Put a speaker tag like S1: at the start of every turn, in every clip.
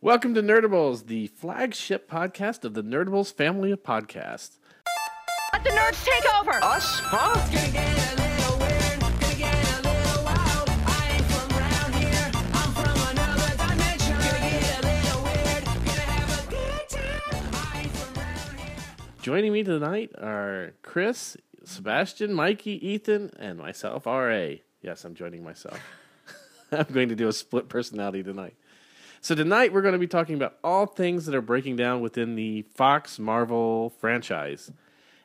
S1: Welcome to Nerdables, the flagship podcast of the Nerdables family of podcasts.
S2: Let the nerds take over.
S3: Us? Huh?
S1: Joining me tonight are Chris, Sebastian, Mikey, Ethan, and myself, R.A. Yes, I'm joining myself. I'm going to do a split personality tonight. So, tonight we're going to be talking about all things that are breaking down within the Fox Marvel franchise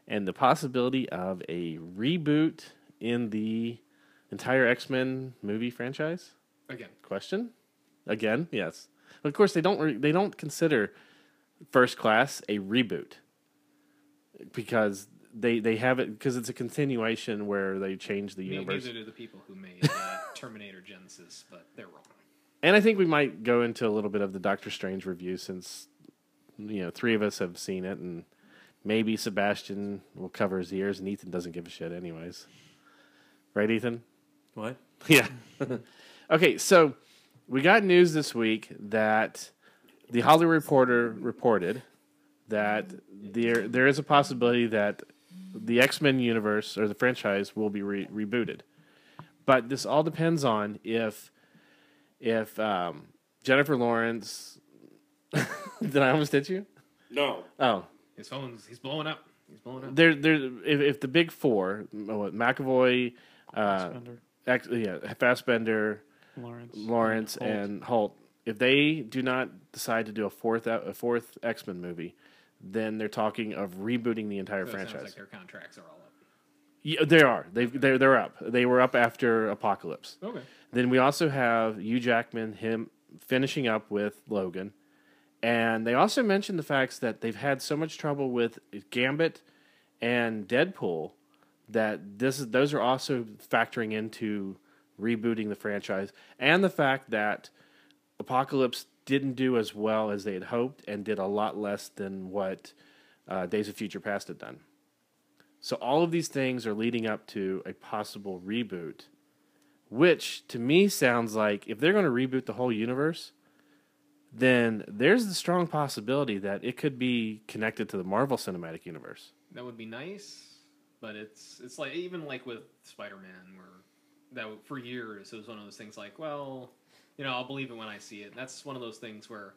S1: and the possibility of a reboot in the entire X Men movie franchise.
S4: Again,
S1: Question? Again, yes. Of course, they don't. Re- they don't consider First Class a reboot because they they have it because it's a continuation where they change the universe.
S4: neither do the people who made uh, Terminator Genisys, but they're wrong.
S1: And I think we might go into a little bit of the Doctor Strange review since you know three of us have seen it, and maybe Sebastian will cover his ears, and Ethan doesn't give a shit anyways. Right, Ethan?
S5: What?
S1: Yeah. okay, so we got news this week that the Hollywood Reporter reported that there there is a possibility that the X Men universe or the franchise will be re- rebooted, but this all depends on if if um, Jennifer Lawrence. Did I almost hit you?
S5: No.
S1: Oh,
S4: His phone's he's blowing up. He's blowing up.
S1: there there if, if the big four, what, McAvoy, uh,
S5: Fassbender,
S1: X, yeah, Fassbender,
S5: Lawrence,
S1: Lawrence
S5: Hoult.
S1: and Hoult, if they do not decide to do a fourth a fourth X Men movie, then they're talking of rebooting the entire
S4: So it sounds
S1: franchise.
S4: like their contracts are all up.
S1: yeah, they are. They they're they're up. They were up after Apocalypse.
S4: Okay.
S1: Then we also have Hugh Jackman, him finishing up with Logan, and they also mentioned the facts that they've had so much trouble with Gambit and Deadpool that this is those are also factoring into rebooting the franchise, and the fact that Apocalypse didn't do as well as they had hoped and did a lot less than what uh, Days of Future Past had done. So all of these things are leading up to a possible reboot which to me sounds like if they're going to reboot the whole universe, then there's the strong possibility that it could be connected to the Marvel Cinematic Universe.
S4: That would be nice, but it's it's like even like with Spider Man, where that for years it was one of those things like, well, you know, I'll believe it when I see it. That's one of those things where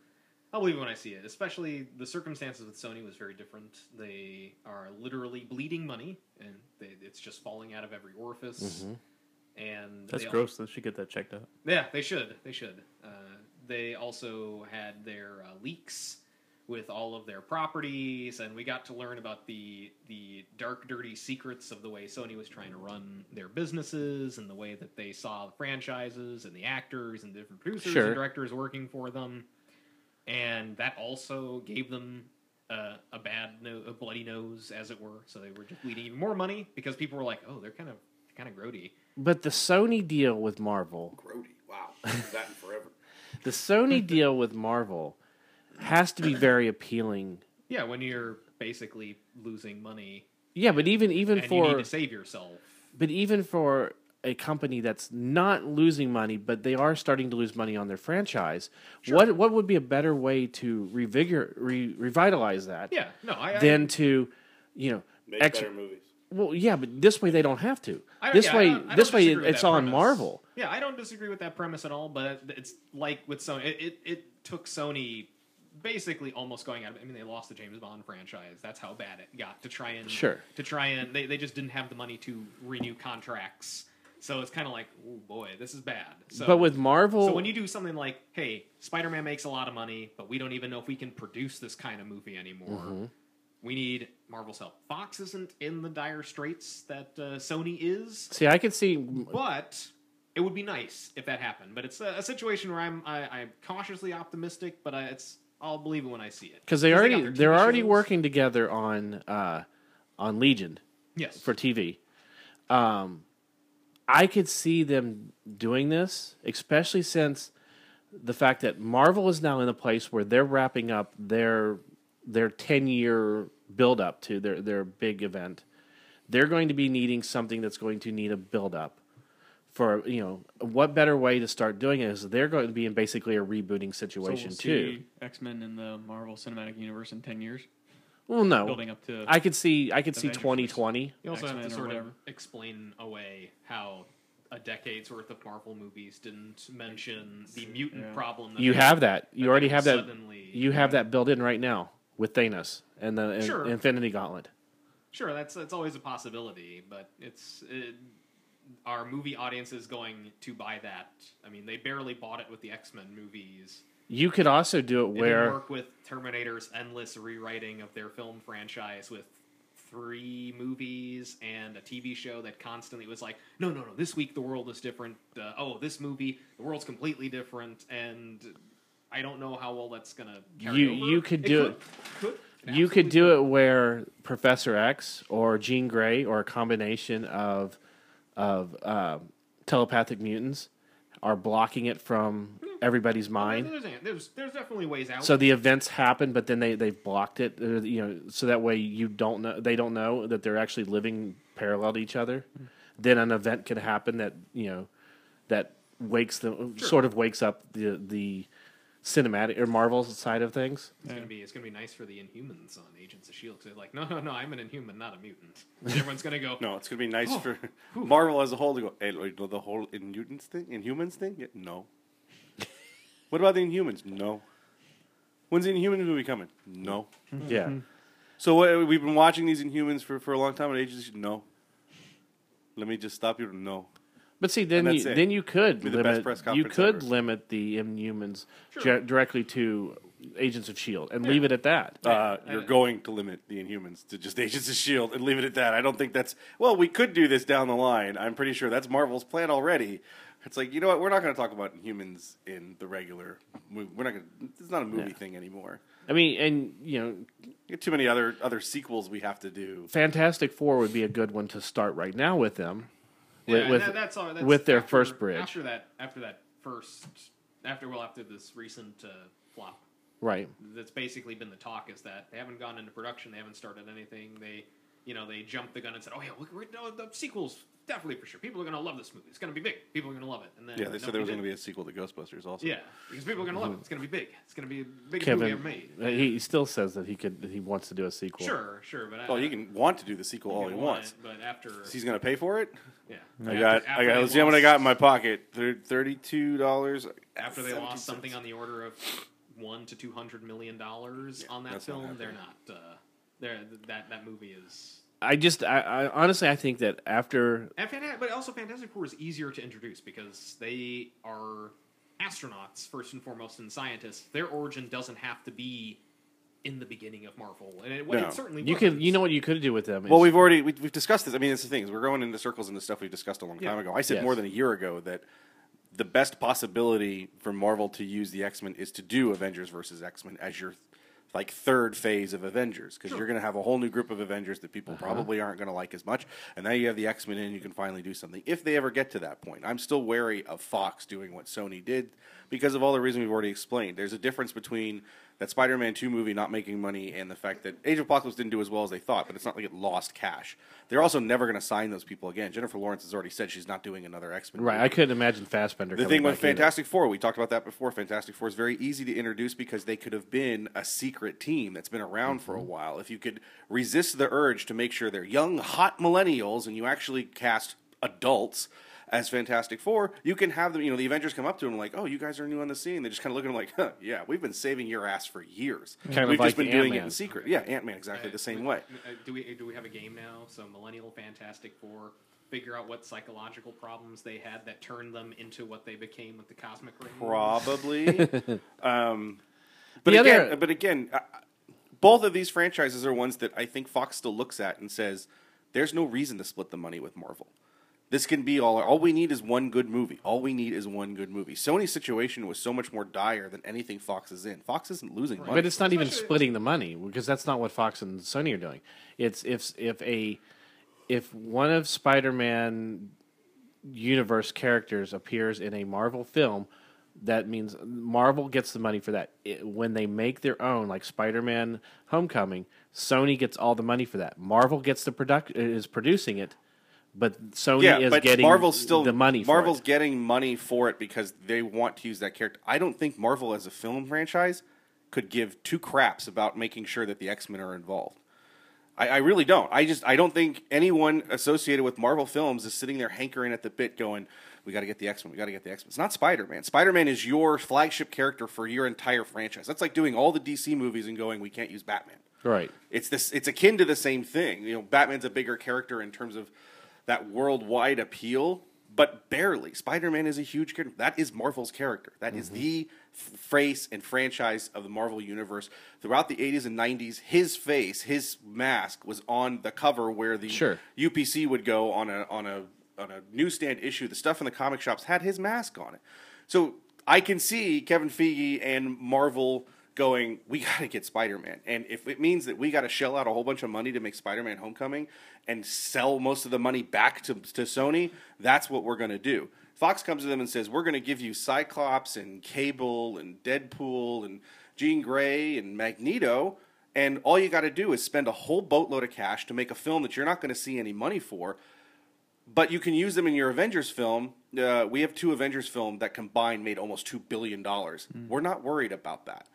S4: I'll believe it when I see it. Especially the circumstances with Sony was very different. They are literally bleeding money, and they, it's just falling out of every orifice. Mm-hmm. And
S5: That's gross. They should get that checked out.
S4: yeah, they should. They should. Uh, they also had their uh, leaks with all of their properties, and we got to learn about the the dark, dirty secrets of the way Sony was trying to run their businesses and the way that they saw the franchises and the actors and the different producers
S1: Sure.
S4: and directors working for them, and that also gave them. Uh, a bad, no- a bloody nose, as it were. So they were just bleeding even more money because people were like, "Oh, they're kind of, kind of grody."
S1: But the Sony deal with Marvel,
S5: Grody. Wow. that in forever.
S1: the Sony deal with Marvel has to be very appealing.
S4: Yeah, when you're basically losing money
S1: Yeah, but even even
S4: and you
S1: for
S4: need to save yourself.
S1: but even for a company that's not losing money, but they are starting to lose money on their franchise, what what would be a better way to revigor re, revitalize that
S4: Yeah, no, I. I
S1: than to you know
S5: Make
S1: ex-
S5: better movies.
S1: Well, yeah, but this way they don't have to.
S4: I
S1: This
S4: yeah, I
S1: way,
S4: don't- I don't
S1: this way it's on
S4: premise.
S1: Marvel.
S4: Yeah, I don't disagree with that premise at all. But it's like with Sony, it, it, it took Sony basically almost going out of. I mean, they lost the James Bond franchise. That's how bad it got to try and
S1: Sure.
S4: to try and they, they just didn't have the money to renew contracts. So it's kind of like, oh boy, this is bad. So,
S1: but with Marvel,
S4: So when you do something like, hey, Spider Man makes a lot of money, but we don't even know if we can produce this kind of movie anymore.
S1: Mm-hmm.
S4: We need Marvel's help. Fox isn't in the dire straits that uh, Sony is,
S1: see, I could see.
S4: but it would be nice if that happened. But it's a, a situation where I'm I, I'm cautiously optimistic, but I, it's I'll believe it when I see it
S1: because they already they're
S4: TV
S1: already
S4: shows.
S1: working together on uh, on Legion
S4: Yes,
S1: for TV. Um, I could see them doing this, especially since the fact that Marvel is now in a place where they're wrapping up their their ten year build up to their their big event. They're going to be needing something that's going to need a build up for you know what better way to start doing it is they're going to be in basically a rebooting
S5: So
S1: situation
S5: we'll
S1: too.
S5: X Men in the Marvel Cinematic Universe in ten years,
S1: Well, no,
S5: building up to.
S1: I could see I could see twenty twenty.
S4: You also have
S5: X-Men
S4: to sort of explain away how a decade's worth of Marvel movies didn't mention the mutant
S5: Yeah.
S4: problem. That
S1: You
S4: they-
S1: have that.
S4: that
S1: You already
S4: they
S1: have that.
S4: Suddenly,
S1: You have that built in right now with Thanos and the
S4: Sure.
S1: Infinity Gauntlet.
S4: Sure, that's that's always a possibility, but it's it, are movie is going to buy that? I mean, they barely bought it with the X Men movies.
S1: You could also do it where
S4: work with Terminator's endless rewriting of their film franchise with three movies and a TV show that constantly was like, no, no, no, this week the world is different. Uh, oh, this movie the world's completely different, and I don't know how well that's gonna. Carry
S1: You-
S4: over.
S1: you could do it-
S4: Could.
S1: you could do it where Professor X or Jean Grey or a combination of of uh, telepathic mutants are blocking it from everybody's mind.
S4: There's, there's, there's definitely ways out.
S1: So the events happen, but then they they've blocked it. uh, You know, so that way you don't know they don't know that they're actually living parallel to each other. Then an event could happen that you know that wakes them sort of wakes up the the cinematic or Marvel side of things.
S4: It's gonna be it's gonna be nice for the Inhumans on Agents of Shield because they're like, no, no, no, I'm an Inhuman, not a mutant. And everyone's gonna go,
S6: No, it's gonna be nice
S4: Oh,
S6: for Marvel as a whole to go. Hey, like, the whole Inhumans thing, Inhumans thing. Yeah, no. what about the Inhumans? No. When's the Inhumans movie coming? No. Mm-hmm.
S1: Yeah.
S6: So what, we've been watching these Inhumans for, for a long time. At ages, no. Let me just stop you. No.
S1: But see, then you
S6: it.
S1: then you could
S6: Be the
S1: limit you could
S6: ever.
S1: limit the Inhumans
S4: Sure.
S1: ge- directly to Agents of Shield and leave it at that.
S6: Uh,
S4: I-
S6: you're going to limit the Inhumans to just Agents of Shield and leave it at that. I don't think that's well. We could do this down the line. I'm pretty sure that's Marvel's plan already. It's like you know what? We're not going to talk about Inhumans in the regular. Movie. We're not going. to It's not a movie
S1: Yeah.
S6: thing anymore.
S1: I mean, and you know,
S6: We too many other other sequels we have to do.
S1: Fantastic Four would be a good one to start right now with them. With,
S4: yeah,
S1: with,
S4: that, all. That's
S1: with their
S4: after-
S1: first bridge.
S4: After that, after that first, after well, after this recent uh, flop,
S1: right.
S4: that's basically been the talk is that they haven't gone into production, they haven't started anything. They, you know, they jumped the gun and said, "Oh yeah, look, we're, no, the sequels definitely for sure. People are gonna love this movie. It's gonna be big. People are gonna love it." And then
S6: Yeah, they said there was going to be a sequel to Ghostbusters also.
S4: Yeah, because people are gonna love it. It's gonna be big. It's gonna be the biggest
S1: Kevin,
S4: movie ever made.
S1: uh, he still says that he could he wants to do a sequel.
S4: Sure, sure, but I,
S6: Well, you can want to do the sequel all
S4: can
S6: he
S4: want
S6: wants.
S4: it, but after
S6: He's going to pay for it.
S4: yeah,
S6: I
S4: After-
S6: got.
S4: after
S6: I got. Let's see how many I got in my pocket. Thirty-two dollars.
S4: after they lost something on the order of one to two hundred million dollars on that
S6: that's not
S4: film, they're not. Uh, they're that that movie is.
S1: I just I, I honestly I think that after
S4: And Fanta- but also Fantastic Four is easier to introduce because they are astronauts first and foremost and scientists. Their origin doesn't have to be in the beginning of Marvel, and it, well,
S6: No.
S4: it certainly
S1: you
S4: wasn't.
S1: you know what you could do with them.
S6: Well,
S1: is-
S6: we've already we, we've discussed this. I mean, it's the thing is we're going into circles into stuff we've discussed a long time ago. I said
S1: Yes.
S6: more than a year ago that the best possibility for Marvel to use the X Men is to do Avengers versus X Men as your like third phase of Avengers because you're going to have a whole new group of Avengers that people uh-huh. probably aren't going to like as much, and now you have the X Men in. You can finally do something if they ever get to that point. I'm still wary of Fox doing what Sony did because of all the reasons we've already explained. There's a difference between that Spider-Man 2 movie not making money and the fact that Age of Apocalypse didn't do as well as they thought, but it's not like it lost cash. They're also never going to sign those people again. Jennifer Lawrence has already said she's not doing another X-Men.
S1: right.
S6: movie.
S1: I couldn't imagine Fassbender.
S6: The
S1: coming
S6: thing with
S1: back either.
S6: Fantastic Four, we talked about that before. Fantastic Four is very easy to introduce because they could have been a secret team that's been around for a
S1: Mm-hmm.
S6: while. If you could resist the urge to make sure they're young, hot millennials and you actually cast adults as Fantastic Four, you can have them, you know, the Avengers come up to them like, oh, you guys are new on the scene. They just kind of look at them like, huh, yeah, we've been saving your ass for years.
S1: Kind
S6: we've
S1: like
S6: just been doing it
S1: Ant-Man.
S6: in secret. Yeah, Ant-Man, exactly
S4: Uh,
S6: the same
S4: we-
S6: way.
S4: uh, Do we do we have a game now? So Millennial Fantastic Four figure out what psychological problems they had that turned them into what they became with the Cosmic Ring.
S6: Probably. um, but
S1: The
S6: again,
S1: other-
S6: but again, uh, both of these franchises are ones that I think Fox still looks at and says, "There's no reason to split the money with Marvel. This can be all. All we need is one good movie. All we need is one good movie." Sony's situation was so much more dire than anything Fox is in. Fox isn't losing money.
S1: But it's not even splitting the money because that's not what Fox and Sony are doing. It's if if a if one of Spider-Man universe characters appears in a Marvel film, that means Marvel gets the money for that. It, when they make their own, like Spider-Man: Homecoming, Sony gets all the money for that. Marvel gets the product is producing it, but Sony
S6: yeah,
S1: is
S6: but
S1: getting
S6: Marvel's still
S1: the money. For
S6: Marvel's
S1: it.
S6: getting money for it because they want to use that character. I don't think Marvel as a film franchise could give two craps about making sure that the X Men are involved. I, I really don't. I just I don't think anyone associated with Marvel films is sitting there hankering at the bit, going, "We got to get the X Men. We got to get the X Men." It's not Spider Man. Spider Man is your flagship character for your entire franchise. That's like doing all the DC movies and going, "We can't use Batman."
S1: right.
S6: It's this. It's akin to the same thing. You know, Batman's a bigger character in terms of that worldwide appeal, but barely. Spider-Man is a huge character. That is Marvel's character. That is mm-hmm. the f- face and franchise of the Marvel universe throughout the 80s and 90s. His face, his mask was on the cover where the
S1: Sure.
S6: UPC would go on a on a on a newsstand issue. The stuff in the comic shops had his mask on it. So I can see Kevin Feige and Marvel going, we got to get Spider Man. And if it means that we got to shell out a whole bunch of money to make Spider Man Homecoming and sell most of the money back to, to Sony, that's what we're going to do. Fox comes to them and says, we're going to give you Cyclops and Cable and Deadpool and Jean Grey and Magneto. And all you got to do is spend a whole boatload of cash to make a film that you're not going to see any money for but you can use them in your Avengers film. Uh, we have two Avengers film that combined made almost two billion dollars. We're not worried about that.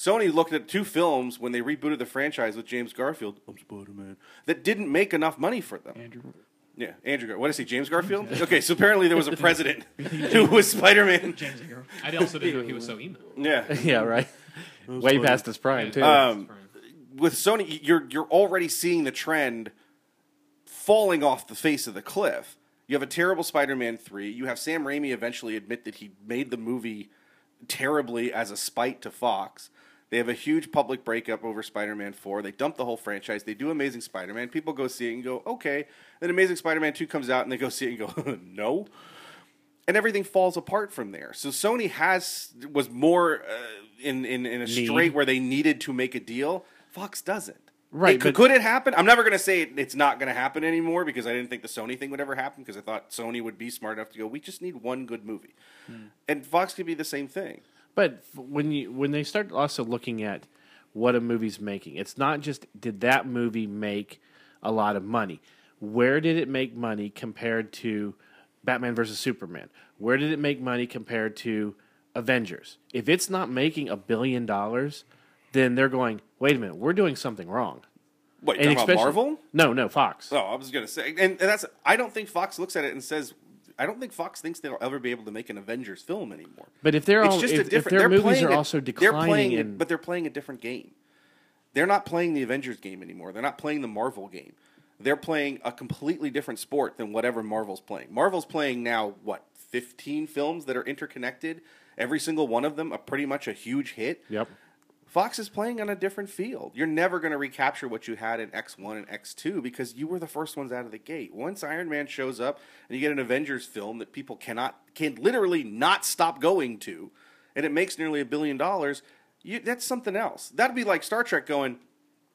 S6: Sony looked at two films when they rebooted the franchise with James Garfield, I'm Spider Man, that didn't make enough money for them.
S5: Andrew.
S6: Yeah, Andrew. Gar- What did I say? James Garfield. Okay, so apparently there was a president who was Spider Man.
S5: James Ingram.
S4: I also didn't know he was so emo.
S6: Yeah,
S1: Yeah, right. Way past his prime too.
S6: Um, with Sony, you're you're already seeing the trend falling off the face of the cliff. You have a terrible Spider-Man three. You have Sam Raimi eventually admit that he made the movie terribly as a spite to Fox. They have a huge public breakup over Spider-Man four. They dump the whole franchise. They do Amazing Spider-Man. People go see it and go, okay. Then Amazing Spider-Man two comes out and they go see it and go, no and everything falls apart from there. So Sony has was more uh, in, in in a
S1: Need.
S6: straight where they needed to make a deal. Fox doesn't.
S1: Right,
S6: It- could, could it happen? I'm never going to say it, it's not going to happen anymore because I didn't think the Sony thing would ever happen because I thought Sony would be smart enough to go. We just need one good movie, and Fox could be the same thing.
S1: But when you when they start also looking at what a movie's making, it's not just did that movie make a lot of money. Where did it make money compared to Batman versus Superman? Where did it make money compared to Avengers? If it's not making a billion dollars, then they're going, wait a minute, we're doing something wrong.
S6: What you talking about Marvel?
S1: No, no, Fox.
S6: Oh, I was going to say, and, and that's I don't think Fox looks at it and says. I don't think Fox thinks they'll ever be able to make an Avengers film anymore.
S1: But if they're
S6: it's
S1: all,
S6: just
S1: if,
S6: a
S1: if
S6: different.
S1: their
S6: they're
S1: movies
S6: playing
S1: are
S6: a-
S1: also
S6: they're
S1: declining,
S6: playing, a-
S1: in,
S6: but they're playing a different game. They're not playing the Avengers game anymore. They're not playing the Marvel game. They're playing a completely different sport than whatever Marvel's playing. Marvel's playing now what fifteen films that are interconnected. Every single one of them are pretty much a huge hit.
S1: yep.
S6: Fox is playing on a different field. You're never going to recapture what you had in X1 and X2 because you were the first ones out of the gate. Once Iron Man shows up and you get an Avengers film that people cannot can literally not stop going to and it makes nearly a billion dollars, you, that's something else. That'd be like Star Trek going,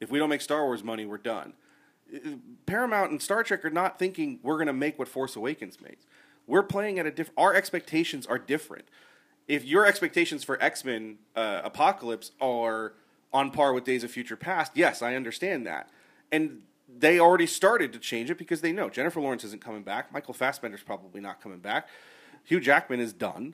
S6: if we don't make Star Wars money, we're done. Uh, Paramount and Star Trek are not thinking we're going to make what Force Awakens makes. We're playing at a different. Our expectations are different. If your expectations for X Men uh, Apocalypse are on par with Days of Future Past, yes, I understand that, and they already started to change it because they know Jennifer Lawrence isn't coming back. Michael Fassbender's probably not coming back. Hugh Jackman is done,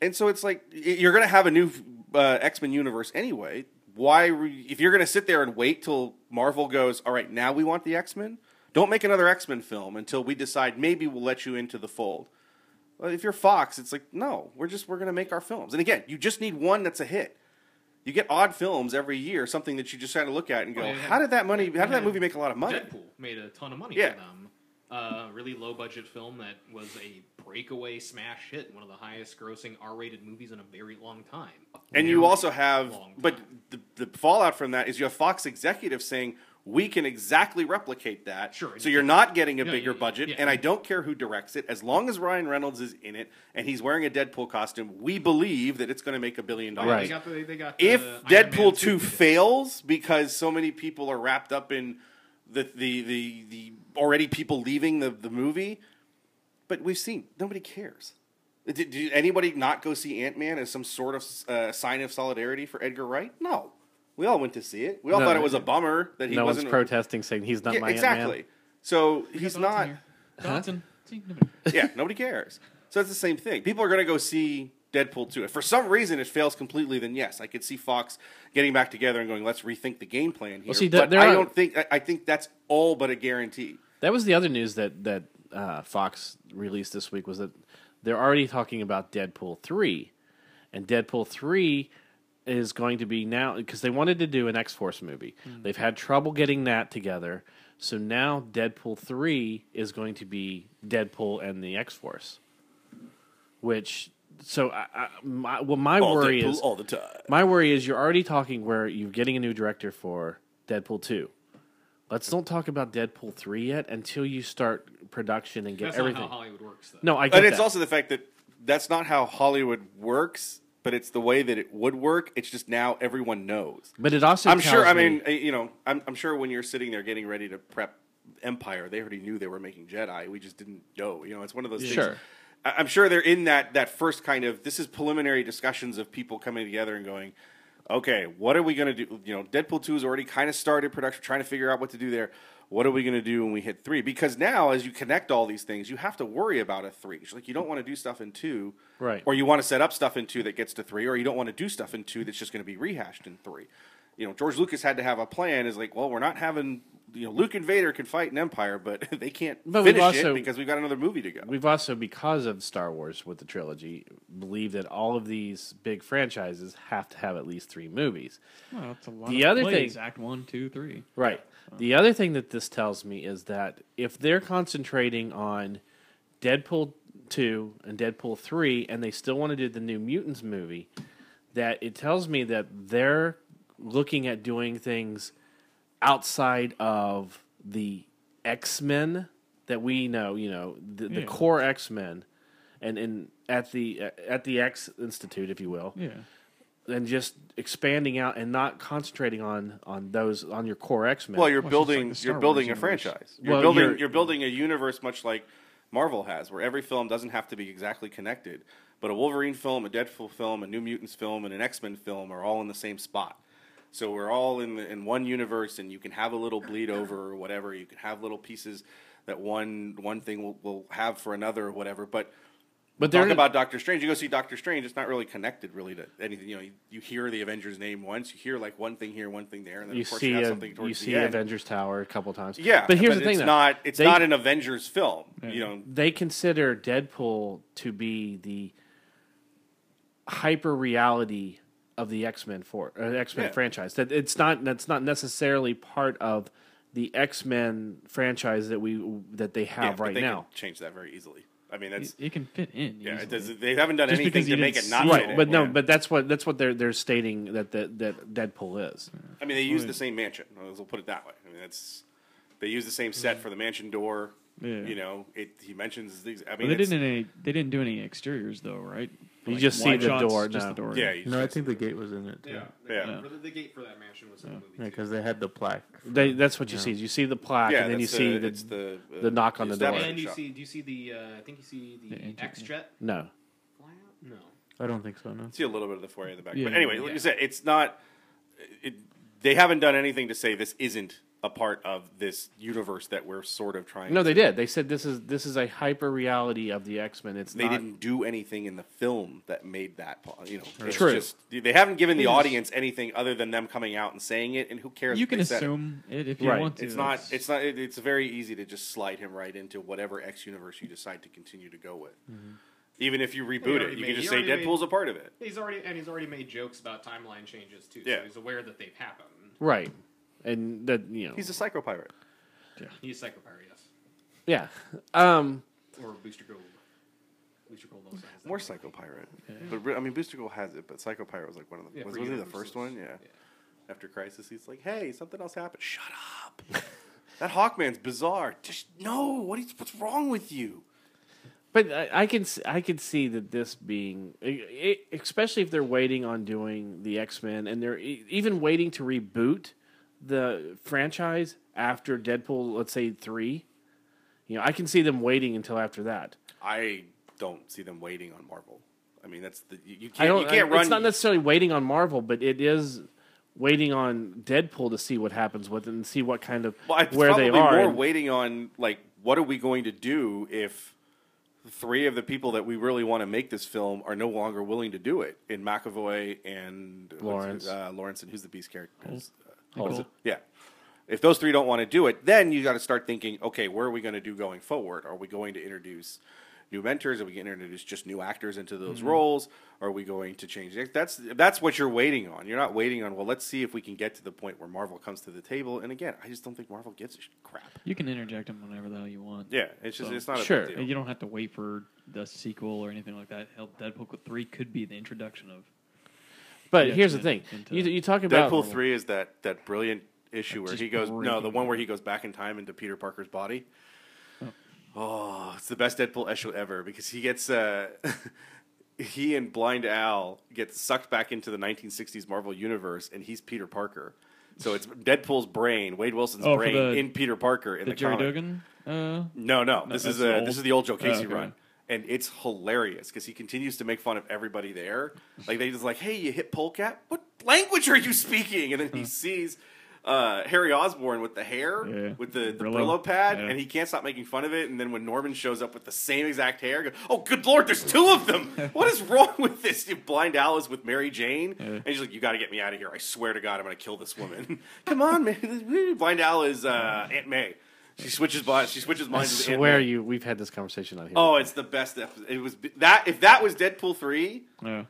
S6: and so it's like you're going to have a new uh, X Men universe anyway. Why, re- if you're going to sit there and wait till Marvel goes, all right, now we want the X Men. Don't make another X Men film until we decide maybe we'll let you into the fold. If you're Fox, it's like no, we're just we're going to make our films. And again, you just need one that's a hit. You get odd films every year, something that you just kind of look at and go,
S4: Well, yeah,
S6: how did that money? How did that movie make a lot of money?
S4: Deadpool made a ton of money
S6: Yeah.
S4: for them. Uh, really low budget film that was a breakaway smash hit, one of the highest grossing R rated movies in a very long time.
S6: And you also have, but the, the fallout from that is you have Fox executives saying we can exactly replicate that.
S4: Sure.
S6: So you're not getting a
S4: No,
S6: bigger
S4: yeah,
S6: budget,
S4: yeah.
S6: and I don't care who directs it, as long as Ryan Reynolds is in it and he's wearing a Deadpool costume. We believe that it's going to make a billion dollars.
S1: Right.
S4: They got the, they got the
S6: If Deadpool two fails because so many people are wrapped up in the the the, the already people leaving the, the movie, but we've seen nobody cares. Did, did anybody not go see Ant Man as some sort of uh, sign of solidarity for Edgar Wright? No, we all went to see it. We all
S1: No,
S6: thought it was a bummer that he
S1: no one's
S6: wasn't
S1: protesting saying he's not
S6: Yeah,
S1: my
S6: exactly.
S1: Ant-Man.
S6: So he's not.
S5: here? Johnson. See, nobody-
S6: yeah, nobody cares. So it's the same thing. People are going to go see Deadpool 2. If for some reason it fails completely, then yes, I could see Fox getting back together and going, let's rethink the game plan here.
S1: see,
S6: but
S1: there
S6: I don't think, I, I think that's all but a guarantee.
S1: That was the other news that that uh, Fox released this week was that they're already talking about Deadpool three, and Deadpool three is going to be now because they wanted to do an X Force movie. Hmm. They've had trouble getting that together, so now Deadpool three is going to be Deadpool and the X Force, which. So, I, I, my, well, my
S6: All
S1: worry
S6: Deadpool
S1: is
S6: all the time.
S1: my worry is you're already talking where you're getting a new director for Deadpool 2. Let's don't talk about Deadpool 3 yet until you start production and get
S4: That's
S1: everything.
S4: not how Hollywood works, though.
S1: no, I get
S6: And it's
S1: that.
S6: also the fact that that's not how Hollywood works, but it's the way that it would work. It's just now everyone knows.
S1: but it also
S6: I'm sure. I mean, uh, you know, I'm, I'm sure when you're sitting there getting ready to prep Empire, they already knew they were making Jedi. We just didn't know. You know, it's one of those things.
S1: Sure.
S6: I- I'm sure they're in that that first kind of this is preliminary discussions of people coming together and going, okay, what are we going to do? You know, Deadpool two has already kind of started production, trying to figure out what to do there. What are we going to do when we hit three? Because now, as you connect all these things, you have to worry about a three. It's like you don't want to do stuff in two,
S1: Right.
S6: Or you want to set up stuff in two that gets to three, or you don't want to do stuff in two that's just going to be rehashed in three. You know, George Lucas had to have a plan. Is like, well, we're not having. You know, Luke and Vader can fight in Empire, but they can't
S1: But
S6: finish
S1: also-
S6: it because we've got another movie to go.
S1: We've also, because of Star Wars with the trilogy, believe that all of these big franchises have to have at least three movies.
S5: Well, that's a lot
S1: The
S5: of
S1: other
S5: plays.
S1: thing-
S5: Act one, two, three.
S1: Right. The other thing that this tells me is that if they're concentrating on Deadpool 2 and Deadpool 3 and they still want to do the New Mutants movie, that it tells me that they're looking at doing things outside of the X-Men that we know, you know, the, the
S5: Yeah.
S1: core X-Men and in at the at the X Institute if you will
S5: Yeah.
S1: And just expanding out and not concentrating on on those on your core X Men.
S6: Well, you're
S5: Well,
S6: building
S5: like
S6: you're building a
S5: universe.
S6: franchise. You're
S1: Well,
S6: building
S1: you're-
S6: you're, building a universe much like Marvel has, where every film doesn't have to be exactly connected, but a Wolverine film, a Deadpool film, a New Mutants film, and an X Men film are all in the same spot. So we're all in the, in one universe, and you can have a little bleed over or whatever. You can have little pieces that one one thing will, will have for another or whatever. But
S1: but
S6: talk about Doctor Strange. You go see Doctor Strange. It's not really connected really to anything. You know, you, you hear the Avengers name once, you hear like one thing here, one thing there, and then
S1: you
S6: of course
S1: see
S6: you have
S1: a,
S6: something towards
S1: you
S6: the
S1: see
S6: end.
S1: Avengers Tower a couple times.
S6: Yeah,
S1: but here's the thing:
S6: it's
S1: though.
S6: not it's
S1: They-
S6: not an Avengers film. You know,
S1: they consider Deadpool to be the hyper reality of the X Men for uh, X Men
S6: Yeah.
S1: franchise. That it's not that's not necessarily part of the X Men franchise that we that they
S6: yeah,
S1: have
S6: but
S1: right
S6: they
S1: now.
S6: can change that very easily. I mean, that's
S5: It, it can fit in.
S6: yeah. It does, they haven't done
S5: Just
S6: anything to make it not
S5: see
S6: fit
S1: Right,
S6: in,
S1: but no,
S6: yeah.
S1: but that's what that's what they're they're stating that that, that Deadpool is.
S6: I mean, they use the same mansion. We'll put it that way. I mean, that's they use the same set mm. for the mansion door.
S5: Yeah.
S6: You know, it. He mentions these. I
S5: But
S6: mean,
S5: they didn't any. They didn't do any exteriors though, right?
S1: You just see the
S5: shots,
S1: door,
S5: Just
S1: no.
S5: the door.
S6: yeah.
S7: No, I think the gate was in it too.
S4: Yeah,
S6: Yeah.
S4: The, the, the gate for that mansion was in the movie.
S7: Yeah, because they had the plaque.
S1: They, that's what you see. You see the plaque,
S6: yeah,
S1: and then you
S6: that's
S1: see
S6: the,
S1: the,
S6: it's the uh,
S1: the knock on the door.
S4: And you see, do you see the? Uh, I think you see the,
S5: The
S4: X jet
S1: no.
S4: No.
S7: I don't think so. No.
S6: see a little bit of the foyer in the back.
S5: Yeah,
S6: but anyway,
S5: yeah.
S6: like I said, it's not. It, they haven't done anything to say this isn't a part of this universe that we're sort of trying.
S1: No,
S6: to
S1: they did. They said this is this is a hyper reality of the X Men. It's
S6: They
S1: not,
S6: didn't do anything in the film that made that. You know, it's
S1: True.
S6: Just, they haven't given the audience anything other than them coming out and saying it, and who cares?
S5: You can
S6: they said it?
S5: assume it if you
S1: Right.
S5: want to.
S6: It's not. It's not. It, it's very easy to just slide him right into whatever X universe you decide to continue to go with. Mm-hmm. Even if you reboot it, you
S4: made-
S6: can just say
S4: already made-
S6: Deadpool's a part of it.
S4: He's already and he's already made jokes about timeline changes too.
S6: Yeah.
S4: So he's aware that they've happened.
S1: right, and that you know,
S6: He's a psycho pirate.
S4: He's Psycho Pirate, yes,
S1: yeah. Um,
S4: or Booster Gold. Booster Gold also has that.
S6: More psycho pirate. But re- I mean, Booster Gold has it, but Psycho Pirate was like one of the.
S4: Yeah,
S6: was
S4: for
S6: was he the first one? Yeah. After Crisis, he's like, "Hey, something else happened. Shut up. that Hawkman's bizarre. Just no. What is what's wrong with you?"
S1: but I, I can s- I can see that this being, e- e- especially if they're waiting on doing the X Men, and they're e- even waiting to reboot the franchise after Deadpool, let's say three. You know, I can see them waiting until after that.
S6: I don't see them waiting on Marvel. I mean, that's the you, you can't I
S1: don't.
S6: you can't
S1: I-
S6: run.
S1: It's not necessarily waiting on Marvel, but it is waiting on Deadpool to see what happens with it and see what kind of
S6: Well, it's
S1: where they are.
S6: more
S1: and-
S6: waiting on like what are we going to do if three of the people that we really want to make this film are no longer willing to do it? In McAvoy and
S1: Lawrence.
S6: uh, Lawrence, and who's the Beast character?
S5: Nicole.
S6: Yeah. If those three don't want to do it, then you got to start thinking, okay, where are we going to do going forward? Are we going to introduce new mentors? Are we going to introduce just new actors into those
S5: Mm-hmm.
S6: roles? Are we going to change? That's that's what you're waiting on. You're not waiting on. Well, let's see if we can get to the point where Marvel comes to the table. And again, I just don't think Marvel gives a crap.
S5: You can interject them whenever the hell you want.
S6: Yeah, it's just
S5: So-
S6: it's not a
S1: Sure.
S5: You don't have to wait for the sequel or anything like that. Hell, Deadpool three could be the introduction of.
S1: But
S5: Yeah,
S1: here's the thing:
S5: into-
S1: you, you talk about
S6: Deadpool three is that that brilliant issue where he goes no the one where he goes back in time into Peter Parker's body. Oh, it's the best Deadpool issue ever because he gets uh, he and Blind Al get sucked back into the 1960s Marvel universe and he's Peter Parker. So it's Deadpool's brain, Wade Wilson's
S5: Oh,
S6: brain
S5: the-
S6: in Peter Parker in
S5: The
S6: the,
S5: Gerry
S6: comic.
S5: Duggan. Uh,
S6: No, no, this is
S5: the
S6: uh,
S5: old-
S6: this is the old Joe
S5: Oh,
S6: Casey
S5: okay.
S6: run, and it's hilarious because he continues to make fun of everybody there. Like they just like, "Hey, you hit polecat? What language are you speaking?" And then he sees uh, Harry Osborn with the hair,
S5: Yeah.
S6: with the, the
S5: Brillo.
S6: Brillo pad,
S5: Yeah.
S6: and he can't stop making fun of it. And then when Norman shows up with the same exact hair, go, "Oh, good lord, there's two of them! what is wrong with this?" You blind Alice with Mary Jane,
S5: Yeah.
S6: and he's like, "You got to get me out of here! I swear to God, I'm going to kill this woman." Come on, man! Blind Al is uh, Aunt May. She switches by. She switches
S1: I
S6: minds. with Aunt
S1: swear
S6: May.
S1: you, we've had this conversation on here.
S6: Oh, it's the best episode. It was that. If that was Deadpool three,
S5: yeah.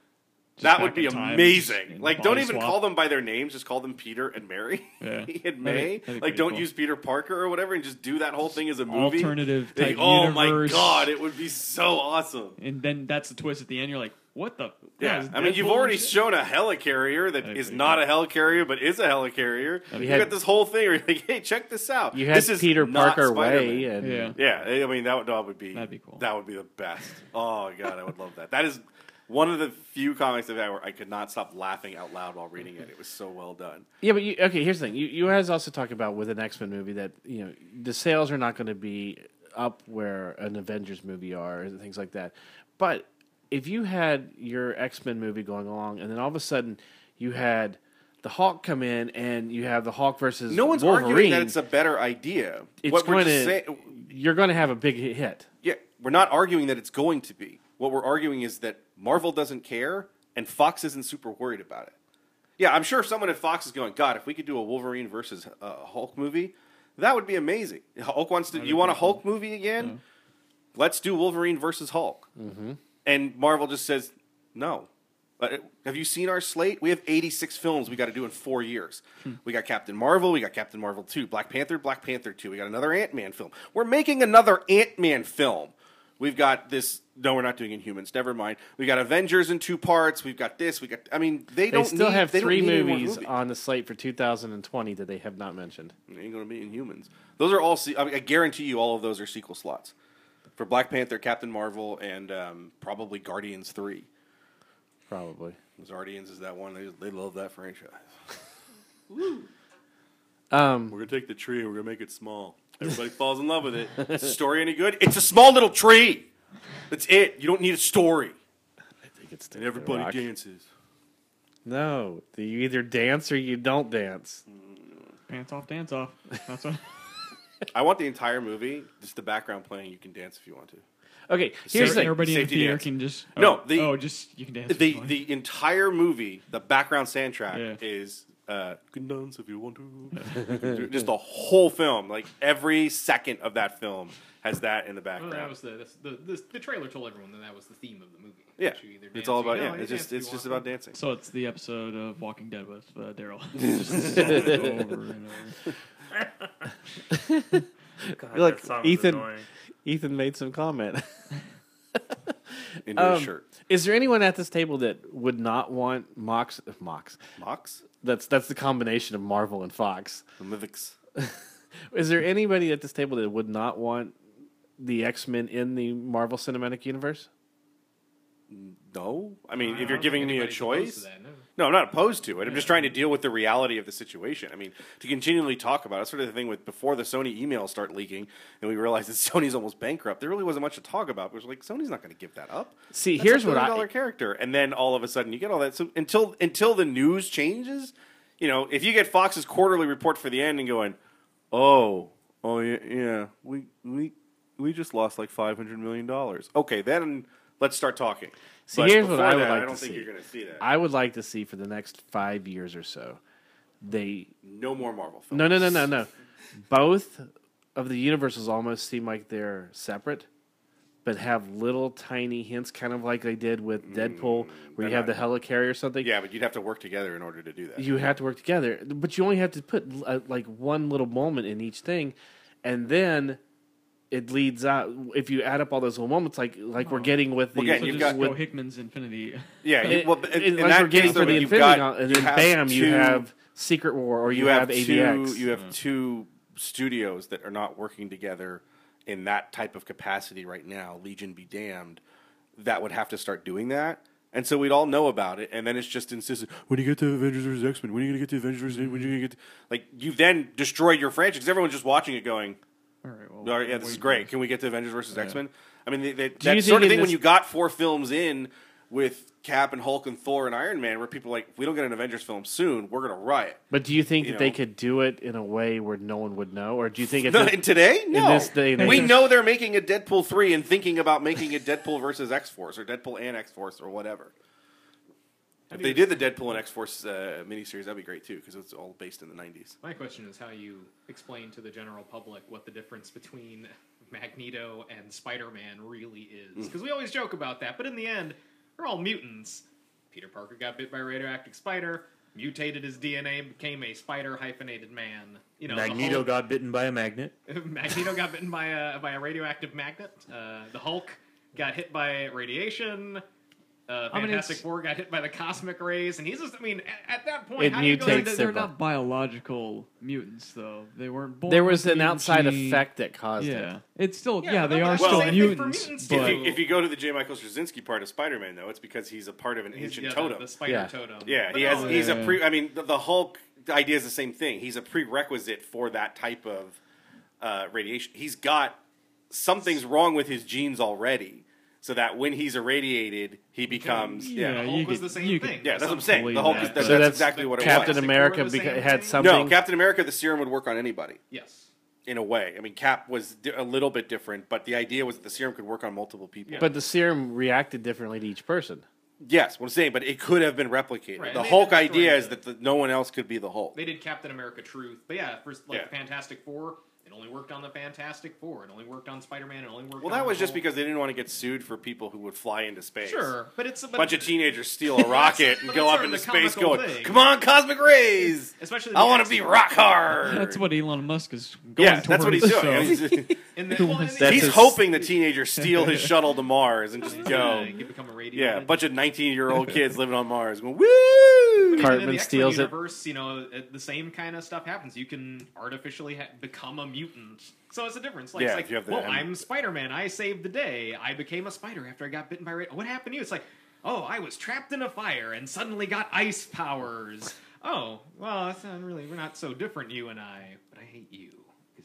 S5: Just
S6: that would be
S5: in time,
S6: amazing. Like, don't even
S5: swap.
S6: call them by their names. Just call them Peter and Mary
S5: Yeah.
S6: and May.
S5: That'd that'd
S6: like, don't
S5: cool.
S6: use Peter Parker or whatever, and just do that whole thing as a movie.
S5: Alternative
S6: Like,
S5: type
S6: oh
S5: universe.
S6: my god, it would be so awesome.
S5: And then that's the twist at the end. You're like, what the?
S6: Yeah, I mean, you've already
S5: shit?
S6: shown a helicarrier that is not a helicarrier, but is a helicarrier. You
S1: had-
S6: got this whole thing where you're like, hey, check this out.
S1: you had
S6: this is
S1: Peter Parker way, and
S5: Yeah.
S6: Yeah, I mean that would, that would be
S5: That'd be cool.
S6: That would be the best. Oh god, I would love that. That is one of the few comics I've where I could not stop laughing out loud while reading it. It was so well done.
S1: Yeah, but you, okay. Here's the thing: you, you guys also talk about with an X Men movie that you know the sales are not going to be up where an Avengers movie are and things like that. But if you had your X Men movie going along, and then all of a sudden you had the Hulk come in, and you have the Hulk versus
S6: No one's
S1: Wolverine,
S6: arguing that it's a better idea.
S1: it's
S6: what we're
S1: going to
S6: saying,
S1: you're going to have a big hit.
S6: yeah, we're not arguing that it's going to be. What we're arguing is that Marvel doesn't care and Fox isn't super worried about it. Yeah, I'm sure someone at Fox is going, God, if we could do a Wolverine versus uh, Hulk movie, that would be amazing. Hulk wants to. You want a Hulk movie again? Let's do Wolverine versus Hulk. Mm-hmm. And Marvel just says no. Uh, have you seen our slate? We have 86 films we got to do in four years. We got Captain Marvel, we got Captain Marvel 2, Black Panther, Black Panther 2, we got another Ant Man film. We're making another Ant Man film. We've got this. No, we're not doing Inhumans. Never mind. We got Avengers in two parts. We've got this. We got. I mean, they,
S1: They
S6: don't
S1: still
S6: need-
S1: have
S6: they
S1: three
S6: need any more
S1: movies
S6: movies.
S1: on the slate for 2020 that they have not mentioned.
S6: It ain't going to be Inhumans. Those are all. I, mean, I guarantee you, all of those are sequel slots for Black Panther, Captain Marvel, and um, probably Guardians Three.
S1: Probably.
S6: Guardians is that one. They, they love that franchise.
S1: Um,
S6: We're gonna take the tree and we're gonna make it small. Everybody falls in love with it. Is the story any good? It's a small little tree. That's it. You don't need a story.
S1: I think it's
S6: And everybody
S1: Rock.
S6: dances.
S1: No, you either dance or you don't dance.
S5: Pants off, dance off. That's what.
S6: I want the entire movie, just the background playing. You can dance if you want to.
S1: Okay, here's the thing.
S5: Everybody in the
S6: Safety
S5: theater
S6: dance.
S5: can just. Oh,
S6: No, the-
S5: oh, just you can dance.
S6: The
S5: Fine.
S6: the entire movie, the background soundtrack
S5: Yeah.
S6: is uh, "You can dance if you want to." just the whole film, like every second of that film has that in the
S4: Well,
S6: background.
S4: that was the, that's the, the the trailer told everyone that that was the theme of the movie.
S6: yeah,
S4: That you either
S6: it's all
S4: or
S6: about
S4: you
S6: yeah.
S4: don't. You
S6: It's
S4: dance
S6: just
S4: if
S6: it's
S4: you
S6: just
S4: want
S6: about dancing.
S5: So it's the episode of Walking Dead with uh, Daryl. Just over and over.
S7: God,
S1: Look,
S7: that song
S1: Ethan-
S7: annoying.
S1: Ethan made some comment.
S6: Into
S1: Um,
S6: his shirt.
S1: Is there anyone at this table that would not want Mox? Mox.
S6: Mox,
S1: That's that's the combination of Marvel and Fox.
S6: the Mythics.
S1: Is there anybody at this table that would not want the X Men in the Marvel Cinematic Universe?
S6: No, I mean,
S4: I
S6: if you're giving me a choice,
S4: that, no.
S6: no, I'm not opposed to it. I'm just trying to deal with the reality of the situation. I mean, to continually talk about it, sort of the thing with before the Sony emails start leaking, and we realized that Sony's almost bankrupt. There really wasn't much to talk about. It was like Sony's not going to give that up.
S1: See,
S6: That's
S1: here's
S6: a
S1: what
S6: billion
S1: I
S6: dollar character, and then all of a sudden you get all that. So until until the news changes, you know, if you get Fox's quarterly report for the end and going, oh, oh yeah, yeah, we we we just lost like five hundred million dollars. Okay, then let's start talking.
S1: See,
S6: But
S1: here's what I would
S6: that,
S1: like
S6: I
S1: to
S6: don't think
S1: see.
S6: you're going to see that.
S1: I would like to see for the next five years or so, they
S6: no more Marvel films.
S1: no no no no no, both of the universes almost seem like they're separate, but have little tiny hints, kind of like they did with Deadpool, where you have the helicarrier or something.
S6: Yeah, but you'd have to work together in order to do that.
S1: you have to work together, but you only have to put uh, like one little moment in each thing, and then it leads out. If you add up all those little moments, like like we're getting with the
S6: Well, again,
S5: So
S6: you've
S5: just
S6: got-
S5: go
S1: with,
S5: Hickman's Infinity.
S6: yeah, you, well, in,
S1: it-
S6: in
S1: like
S6: that
S1: we're getting
S6: case,
S1: for the
S6: you've
S1: Infinity
S6: got,
S1: and then
S6: have
S1: bam, you have Secret War, or you,
S6: you have,
S1: AVX.
S6: two you have two studios that are not working together in that type of capacity right now legion be damned that would have to start doing that and so we'd all know about it and then it's just insisted when you get to avengers vs x-men when are you going to get to avengers vs when are you going to get to... like you then destroyed your franchise? everyone's just watching it going
S5: All right. Well,
S6: all right, yeah, this is great. Can we get to Avengers versus X Men? I mean, they, they, that sort of
S1: in
S6: thing when you got four films in with Cap and Hulk and Thor and Iron Man, where people are like, we don't get an Avengers film soon, we're gonna riot.
S1: But do you think
S6: you
S1: that they could do it in a way where no one would know, or do you think
S6: and today, no.
S1: this day
S6: we
S1: age-
S6: know they're making a Deadpool three and thinking about making a Deadpool versus X Force or Deadpool and X Force or whatever. If they did the Deadpool and X Force uh, miniseries, that'd be great too, because it's all based in the '90s.
S4: My question is how you explain to the general public what the difference between Magneto and Spider-Man really
S6: Mm.
S4: is. Because we always joke about that, but in the end, they're all mutants. Peter Parker got bit by a radioactive spider, mutated his DNA, became a spider hyphenated man. You know,
S7: Magneto
S4: Hulk-
S7: got bitten by a magnet.
S4: Magneto got bitten by a by a radioactive magnet. Uh, the Hulk got hit by radiation. Uh,
S5: I mean,
S4: Fantastic Four got hit by the cosmic rays, and he's just. I mean, at, at that point,
S1: It
S4: how do you go
S5: They're not biological mutants, though. They weren't born.
S1: there was an
S5: the
S1: outside
S5: gene.
S1: effect that caused
S5: Yeah,
S1: it?
S5: it's still
S4: Yeah,
S5: yeah. they are
S4: but
S5: still
S4: that's the same thing for
S5: mutants.
S4: mutants,
S5: but
S6: If you, if you go to the J. Michael Straczynski part of Spider-Man, though, it's because he's a part of an
S4: He's-
S6: ancient
S4: yeah,
S6: totem.
S4: The, spider
S1: Yeah.
S4: totem.
S6: Yeah,
S4: But
S6: he has.
S4: no,
S6: He's a pre. I mean, the, the Hulk idea is the same thing. He's a prerequisite for that type of uh, radiation. He's got something's wrong with his genes already, so that when he's irradiated, he becomes yeah.
S5: Yeah,
S4: the
S5: you
S4: Hulk was
S5: could-
S4: the same
S5: you could-
S4: thing.
S6: Yeah, that's what I'm saying. The Hulk
S5: that,
S6: is that,
S5: but-
S6: that's
S1: that's
S6: exactly what it was.
S1: Captain
S6: was.
S1: America
S4: the
S1: beca- had something.
S6: No, Captain America, the serum would work on anybody
S4: Yes.
S6: in a way. I mean, Cap was di- a little bit different, but the idea was that the serum could work on multiple people.
S1: But the serum reacted differently to each person.
S6: yes, what I'm saying, but it could have been replicated.
S4: Right,
S6: The Hulk idea is that the, no one else could be the Hulk.
S4: They did Captain America Truth, but yeah, for like
S6: Yeah.
S4: the Fantastic Four, it only worked on the Fantastic Four. It only worked on Spider-Man. It only worked.
S6: Well,
S4: on
S6: that was
S4: the
S6: just
S4: Hulk.
S6: because they didn't want to get sued for people who would fly into space.
S4: Sure, but it's a
S6: A bunch of teenagers steal a rocket and go up
S4: sort
S6: into space going,
S4: thing.
S6: come on, cosmic rays!
S4: Especially
S6: I want to be rock hard!
S5: that's what Elon Musk is going
S6: yeah, that's what he's doing.
S5: so-
S6: He's-
S4: In well, in the,
S6: he's
S1: his-
S6: hoping the teenagers steal his shuttle to Mars and just go.
S4: you become a radio.
S6: Yeah, a bunch of 19 year old kids living on Mars going, woo!
S4: Even in
S1: Cartman
S4: the X-Men
S1: steals it.
S4: universe, You know, the same kind of stuff happens. You can artificially ha- become a mutant. So it's a difference. Like,
S6: Yeah,
S4: it's like
S6: if you have the-
S4: well, I'm Spider-Man. I saved the day. I became a spider after I got bitten by. Ra- what happened to you? It's like, oh, I was trapped in a fire and suddenly got ice powers. Oh, well, that's not really. We're not so different, you and I. But I hate you because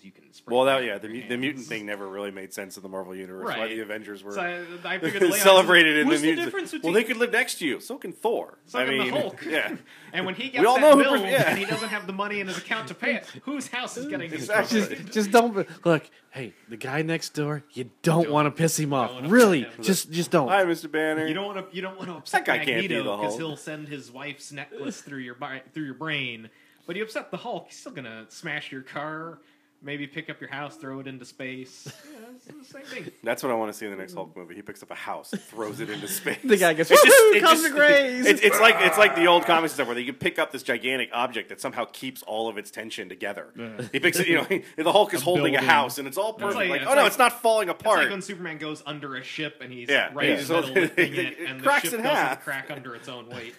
S4: you can. Spray
S6: Well, that,
S4: paint
S6: yeah, the,
S4: your
S6: the mutant thing never really made sense in the Marvel universe. Why the Avengers were
S4: So I, I figured the
S6: celebrated in the
S4: the
S6: mutants.
S4: difference
S6: well, they could live next to you. So can Thor.
S4: So
S6: I
S4: can
S6: mean,
S4: the Hulk.
S6: yeah.
S4: And when he gets
S6: all
S4: that
S6: know
S4: bill
S6: pre- yeah.
S4: and he doesn't have the money in his account to pay it, whose house is getting
S6: Exactly.
S4: destroyed?
S1: Just, just don't look. Hey, the guy next door, you don't,
S4: Don't-
S1: want to piss him off. Really,
S4: him.
S1: just just don't.
S6: Hi, Mr. Banner.
S4: You don't want to. You don't want to upset
S6: That guy
S4: Magneto because he'll send his wife's necklace through your through your brain. But you upset the Hulk, he's still gonna smash your car, maybe pick up your house, throw it into space. Yeah, it's the same thing.
S6: That's what I want to see in the next Hulk movie. He picks up a house, and throws it into space.
S1: The guy gets
S6: It's just,
S1: "Woohoo,
S6: it just-
S1: cosmic rays!"
S6: It's, it's like it's like the old comics stuff where they can pick up this gigantic object that somehow keeps all of its tension together. He picks it, you know. The Hulk is
S5: A
S6: holding a house, and it's all perfect.
S4: like-
S6: Like,
S4: it's
S6: oh no,
S4: like-
S6: it's not falling
S4: It's
S6: apart.
S4: like when Superman goes under a ship and he's
S6: Yeah,
S4: right
S6: yeah.
S4: in the
S6: So
S4: middle lifting
S6: it-
S4: it,
S6: it
S4: and the
S6: cracks
S4: ship
S6: in
S4: doesn't
S6: half.
S4: crack under its own weight.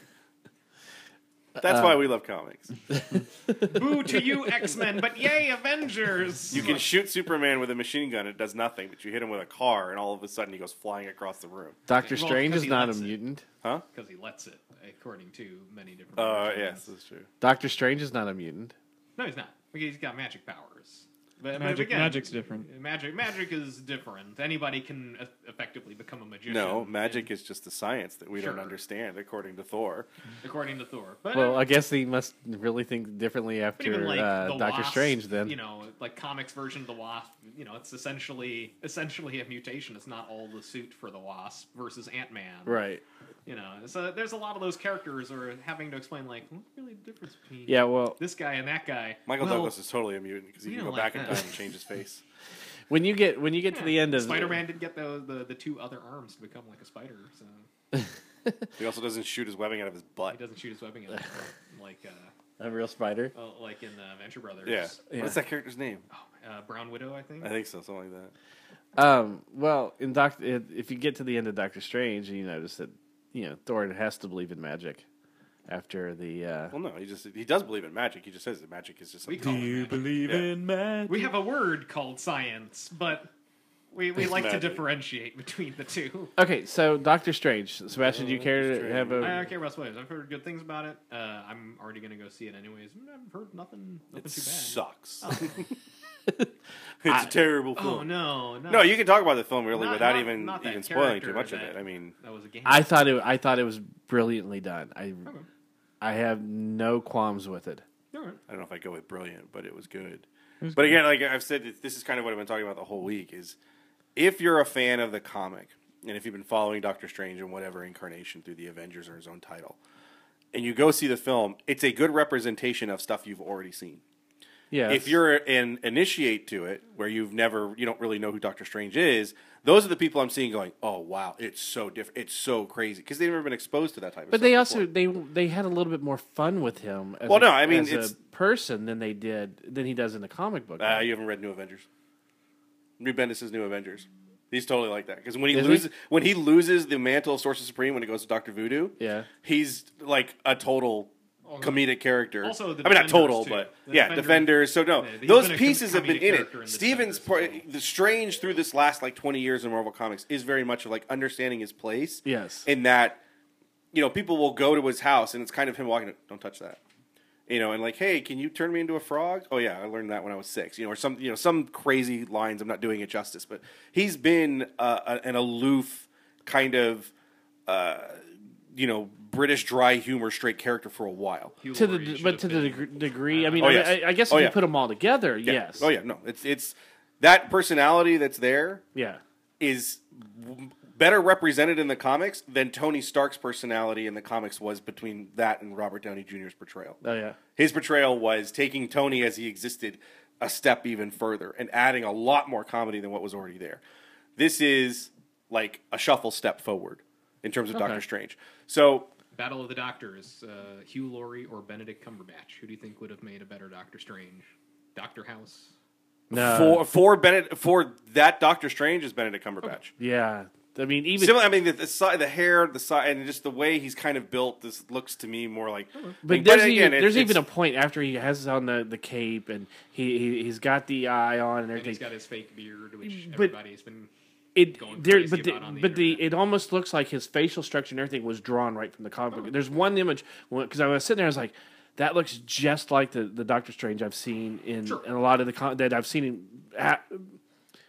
S6: That's why we love comics.
S4: Boo to you, X Men, but yay, Avengers!
S6: You can shoot Superman with a machine gun; it does nothing. But you hit him with a car, and all of a sudden he goes flying across the room.
S1: Doctor
S4: Well,
S1: Strange is not a
S4: lets it.
S1: mutant.
S6: Huh?
S4: because he lets it, according to many different.
S6: Uh,
S4: versions.
S6: yes, that's true.
S1: Doctor Strange is not a mutant.
S4: No, he's not. He's got magic powers. But, but
S5: Magic,
S4: again,
S5: magic's different.
S4: Magic, magic is different. Anybody can e- effectively become a magician.
S6: No, magic is just a science that we don't understand, according to Thor.
S4: according to Thor. But
S1: Well,
S4: uh,
S1: I guess he must really think differently
S4: but even
S1: after
S4: like
S1: uh, Doctor
S4: Wasp,
S1: Strange. Then
S4: you know, like comics version of the Wasp. You know, it's essentially essentially a mutation. It's not all the suit for the Wasp versus Ant Man.
S1: right?
S4: You know, so there's a lot of those characters are having to explain like what's really the difference between
S1: Yeah. Well,
S4: this guy and that guy.
S6: Michael
S4: Well,
S6: Douglas is totally a mutant because he can
S4: don't
S6: go back
S4: like
S6: in time and change his face.
S1: when you get when you get to the end of
S4: Spider-Man didn't get the, the the two other arms to become like a spider, so
S6: He also doesn't shoot his webbing out of his butt he
S4: doesn't shoot his webbing at like uh,
S1: a real spider.
S4: oh, like in the Venture Brothers.
S6: Yeah.
S1: Yeah.
S6: What's that character's name?
S4: Uh, Brown Widow, I think.
S6: I think so, something like that.
S1: Um, well, in Doctor, if you get to the end of Doctor Strange, and you notice that you know Thor has to believe in magic after the. Uh,
S6: Well, no, he just he does believe in magic. He just says that magic is just
S4: We
S6: something.
S4: call it magic.
S5: believe
S6: Yeah.
S5: in magic?
S4: We have a word called science, but we, we
S6: It's
S4: like
S6: magic.
S4: to differentiate between the two.
S1: okay, so Doctor Strange, Sebastian, do you care to have a?
S4: I don't care about spoilers. I've heard good things about it. Uh, I'm already going to go see it anyways. I've heard nothing, nothing
S6: It
S4: too bad.
S6: sucks. it's a terrible oh, film.
S4: Oh no, no,
S6: No, you can talk about the film really
S4: Not-
S6: without
S4: not-
S6: even
S4: not
S6: even spoiling too much of it. I mean,
S4: That was a game.
S1: I thought it. I thought it was brilliantly done. I, I have no qualms with it.
S4: Alright.
S6: I don't know if I go with brilliant, but it was good. but again, like I've said, this is kind of what I've been talking about the whole week. Is if you're a fan of the comic, and if you've been following Doctor Strange in whatever incarnation through the Avengers or his own title, and you go see the film, it's a good representation of stuff you've already seen.
S1: Yeah.
S6: If you're an initiate to it, where you've never, you don't really know who Doctor Strange is, those are the people I'm seeing going, "Oh wow, it's so different, it's so crazy," because they've never been exposed to that type of. Stuff.
S1: But they
S6: before.
S1: also they they had a little bit more fun with him. As
S6: Well,
S1: a,
S6: no, I mean,
S1: as a person than they did than he does in the comic book.
S6: Uh, you haven't read New Avengers. Read Bendis' New Avengers. He's totally like that because when he
S1: Is he?
S6: loses when he loses the mantle of Sorcerer Supreme when he goes to Doctor Voodoo,
S1: Yeah.
S6: he's like a total comedic character.
S4: Also the
S6: I mean, not total,
S4: too.
S6: but
S4: The
S6: yeah,
S4: Defenders-
S6: Defenders. So no,
S4: Yeah,
S6: those pieces
S4: com-
S6: have been in it. Stevens, part, the Strange through this last like twenty years in Marvel Comics is very much of like understanding his place.
S1: Yes.
S6: in that you know people will go to his house and it's kind of him walking. Don't touch that you know, and like, hey, can you turn me into a frog? Oh yeah, I learned that when I was six. You know, or some, you know, some crazy lines. I'm not doing it justice, but he's been uh, a- an aloof kind of, uh, you know, British dry humor straight character for a while.
S4: Hugh
S1: to
S4: Laurie
S1: the but to the deg- degree, I mean,
S6: Oh,
S1: I,
S6: yes.
S1: I, I guess
S6: Oh,
S1: if
S6: yeah.
S1: you put them all together,
S6: Yeah.
S1: yes.
S6: Oh yeah, no, it's it's that personality that's there
S1: yeah.
S6: is w- better represented in the comics than Tony Stark's personality in the comics was between that and Robert Downey Jr.'s portrayal.
S1: Oh yeah.
S6: His portrayal was taking Tony as he existed a step even further and adding a lot more comedy than what was already there. This is like a shuffle step forward in terms of
S1: Okay.
S6: Doctor Strange. So
S4: Battle of the Doctors, uh, Hugh Laurie or Benedict Cumberbatch. Who do you think would have made a better Doctor Strange? Doctor House.
S1: No.
S6: for for Benedict for that Doctor Strange is Benedict Cumberbatch.
S1: yeah. I mean, even
S6: Similar, I mean, the, the side, the hair, the side, and just the way he's kind of built. This looks to me more like.
S1: But there's,
S6: again,
S1: even,
S6: it-
S1: there's
S6: it's-
S1: even a point after he has on the, the cape and he, he he's got the eye on and
S4: And he's
S1: everything.
S4: got his fake beard, which
S1: But-
S4: everybody's been.
S1: It
S4: going
S1: there,
S4: crazy
S1: but the,
S4: on the
S1: but the it almost looks like his facial structure and everything was drawn right from the comic book. Oh. There's one image because I was sitting there, I was like, that looks just like the, the Doctor Strange I've seen in,
S4: Sure.
S1: in a lot of the com- that I've seen him ha-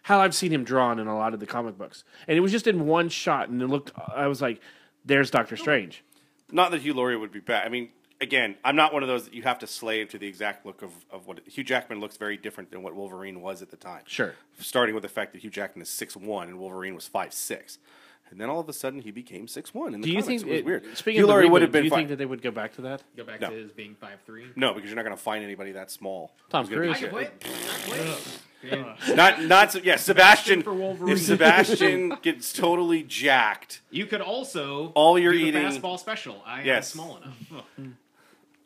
S1: how I've seen him drawn in a lot of the comic books, and it was just in one shot, and it looked. I was like, there's Doctor oh. Strange.
S6: Not that Hugh Laurie would be bad. I mean, again, I'm not one of those that you have to slave to the exact look of, of what Hugh Jackman looks very different than what Wolverine was at the time.
S1: Sure.
S6: Starting with the fact that Hugh Jackman is six one and Wolverine was five six, and then all of a sudden he became six one. In the
S1: Do you
S6: comics.
S1: think
S6: it was
S1: it-
S6: weird?
S1: Speaking
S6: Hugh
S1: of the
S6: Laurie
S1: reboot,
S6: would have been.
S1: do you
S6: fine.
S1: think that they would go back to that?
S4: Go back
S6: No.
S4: to his being five three.
S6: no, because you're not going to find anybody that small.
S1: Tom
S6: gonna be
S1: Cruise.
S6: shit.
S4: Okay.
S6: Not not so, yeah. Sebastian.
S4: for Wolverine.
S6: if Sebastian gets totally jacked,
S4: You could also
S6: All you're eating-
S4: fastball special. I
S6: Yes.
S4: am small enough. Hmm.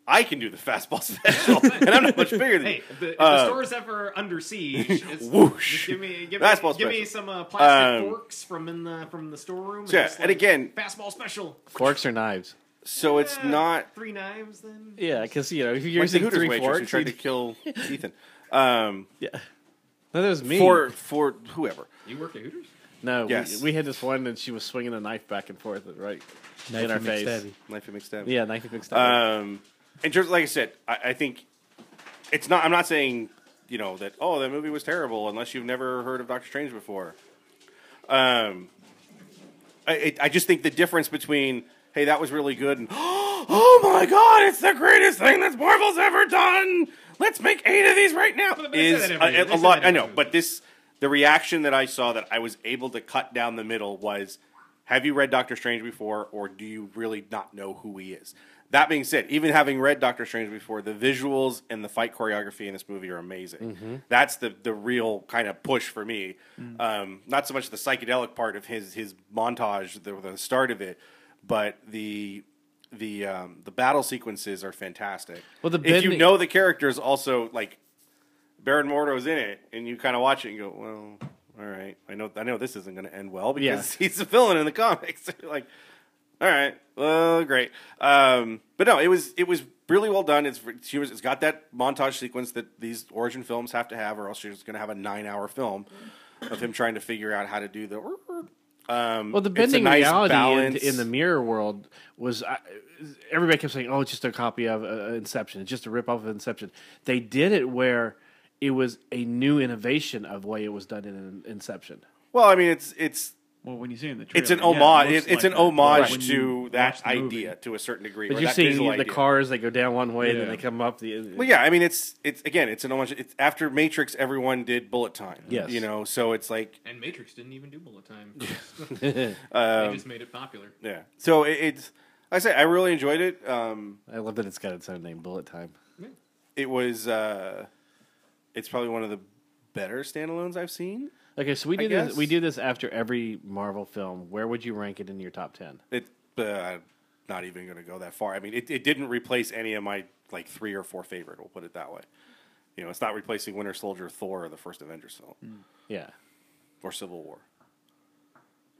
S6: I can do the fastball special, and I'm not much bigger than
S4: Hey,
S6: you.
S4: if the, if
S6: Uh,
S4: the store's ever under siege, it's,
S6: Whoosh.
S4: just give me give me,
S6: Fastball
S4: give me some uh, plastic
S6: Um,
S4: forks from in the from the storeroom.
S6: So, yeah,
S4: just,
S6: and again-
S4: fastball special.
S1: Forks or knives?
S6: So it's
S4: Eh,
S6: not
S4: three knives then.
S1: Yeah, because you know if you're
S6: like
S1: using
S6: Hooters
S1: three
S6: waitress who
S1: forks,
S6: tried to kill Ethan. Um,
S1: yeah. No, that was me.
S6: for for whoever.
S4: You work at Hooters?
S1: No,
S6: Yes.
S1: we, we had this one and she was swinging a knife back and forth, right in our face.
S6: Knife and McStab.
S1: Yeah, knife and mixed up.
S6: Um, in terms, like I said, I, I think it's not. I'm not saying you know that oh that movie was terrible unless you've never heard of Doctor Strange before. Um, I it, I just think the difference between hey that was really good and oh my god it's the greatest thing that Marvel's ever done. Let's make eight of these right now.
S4: But they say
S6: Is
S4: that
S6: a, a lot. I know, but this the reaction that I saw that I was able to cut down the middle was have you read Doctor Strange before or do you really not know who he is? That being said, even having read Doctor Strange before, the visuals and the fight choreography in this movie are amazing. That's the the real kind of push for me. Um, not so much the psychedelic part of his his montage, the, the start of it, but the the um, the battle sequences are fantastic.
S1: Well, the
S6: if you know the characters, also like Baron Mordo's in it, and you kind of watch it and go, well, all right, I know, I know this isn't going to end well because he's a villain in the comics. like, all right, well, great. Um, but no, it was it was really well done. It's she was it's got that montage sequence that these origin films have to have, or else you're just going to have a nine hour film of him trying to figure out how to do the. Um,
S1: Well, the bending
S6: nice
S1: reality in, in the mirror world was uh, everybody kept saying, "Oh, it's just a copy of uh, Inception. It's just a rip off of Inception." They did it where it was a new innovation of the way it was done in Inception.
S6: well, I mean, it's it's
S5: Well, when you see it in the trailer,
S6: it's an
S5: yeah, it
S6: homage.
S5: looks
S6: it's it's
S5: like
S6: an
S5: that.
S6: homage
S5: When
S6: to that
S5: watch the movie-
S6: idea to a certain degree.
S1: But
S6: or
S1: you're
S6: that
S1: seeing
S6: visual
S1: the
S6: idea.
S1: cars; that go down one way,
S5: Yeah.
S1: then they come up the.
S6: Well, yeah, I mean, it's it's again, it's an homage. It's after Matrix, everyone did bullet time.
S1: Yes.
S6: you know, so it's like
S4: And Matrix didn't even do bullet time.
S6: Um,
S4: they just made it popular.
S6: yeah. So it, it's like I say I really enjoyed it. Um,
S1: I love that it's got its own name, Bullet Time.
S6: it was uh, it's probably one of the better standalones I've seen.
S1: Okay, so we do this. We do this after every Marvel film. Where would you rank it in your top ten?
S6: It uh, not even going to go that far. I mean, it, it didn't replace any of my like three or four favorite. We'll put it that way. You know, it's not replacing Winter Soldier, Thor, or the first Avengers film.
S1: Yeah,
S6: or Civil War.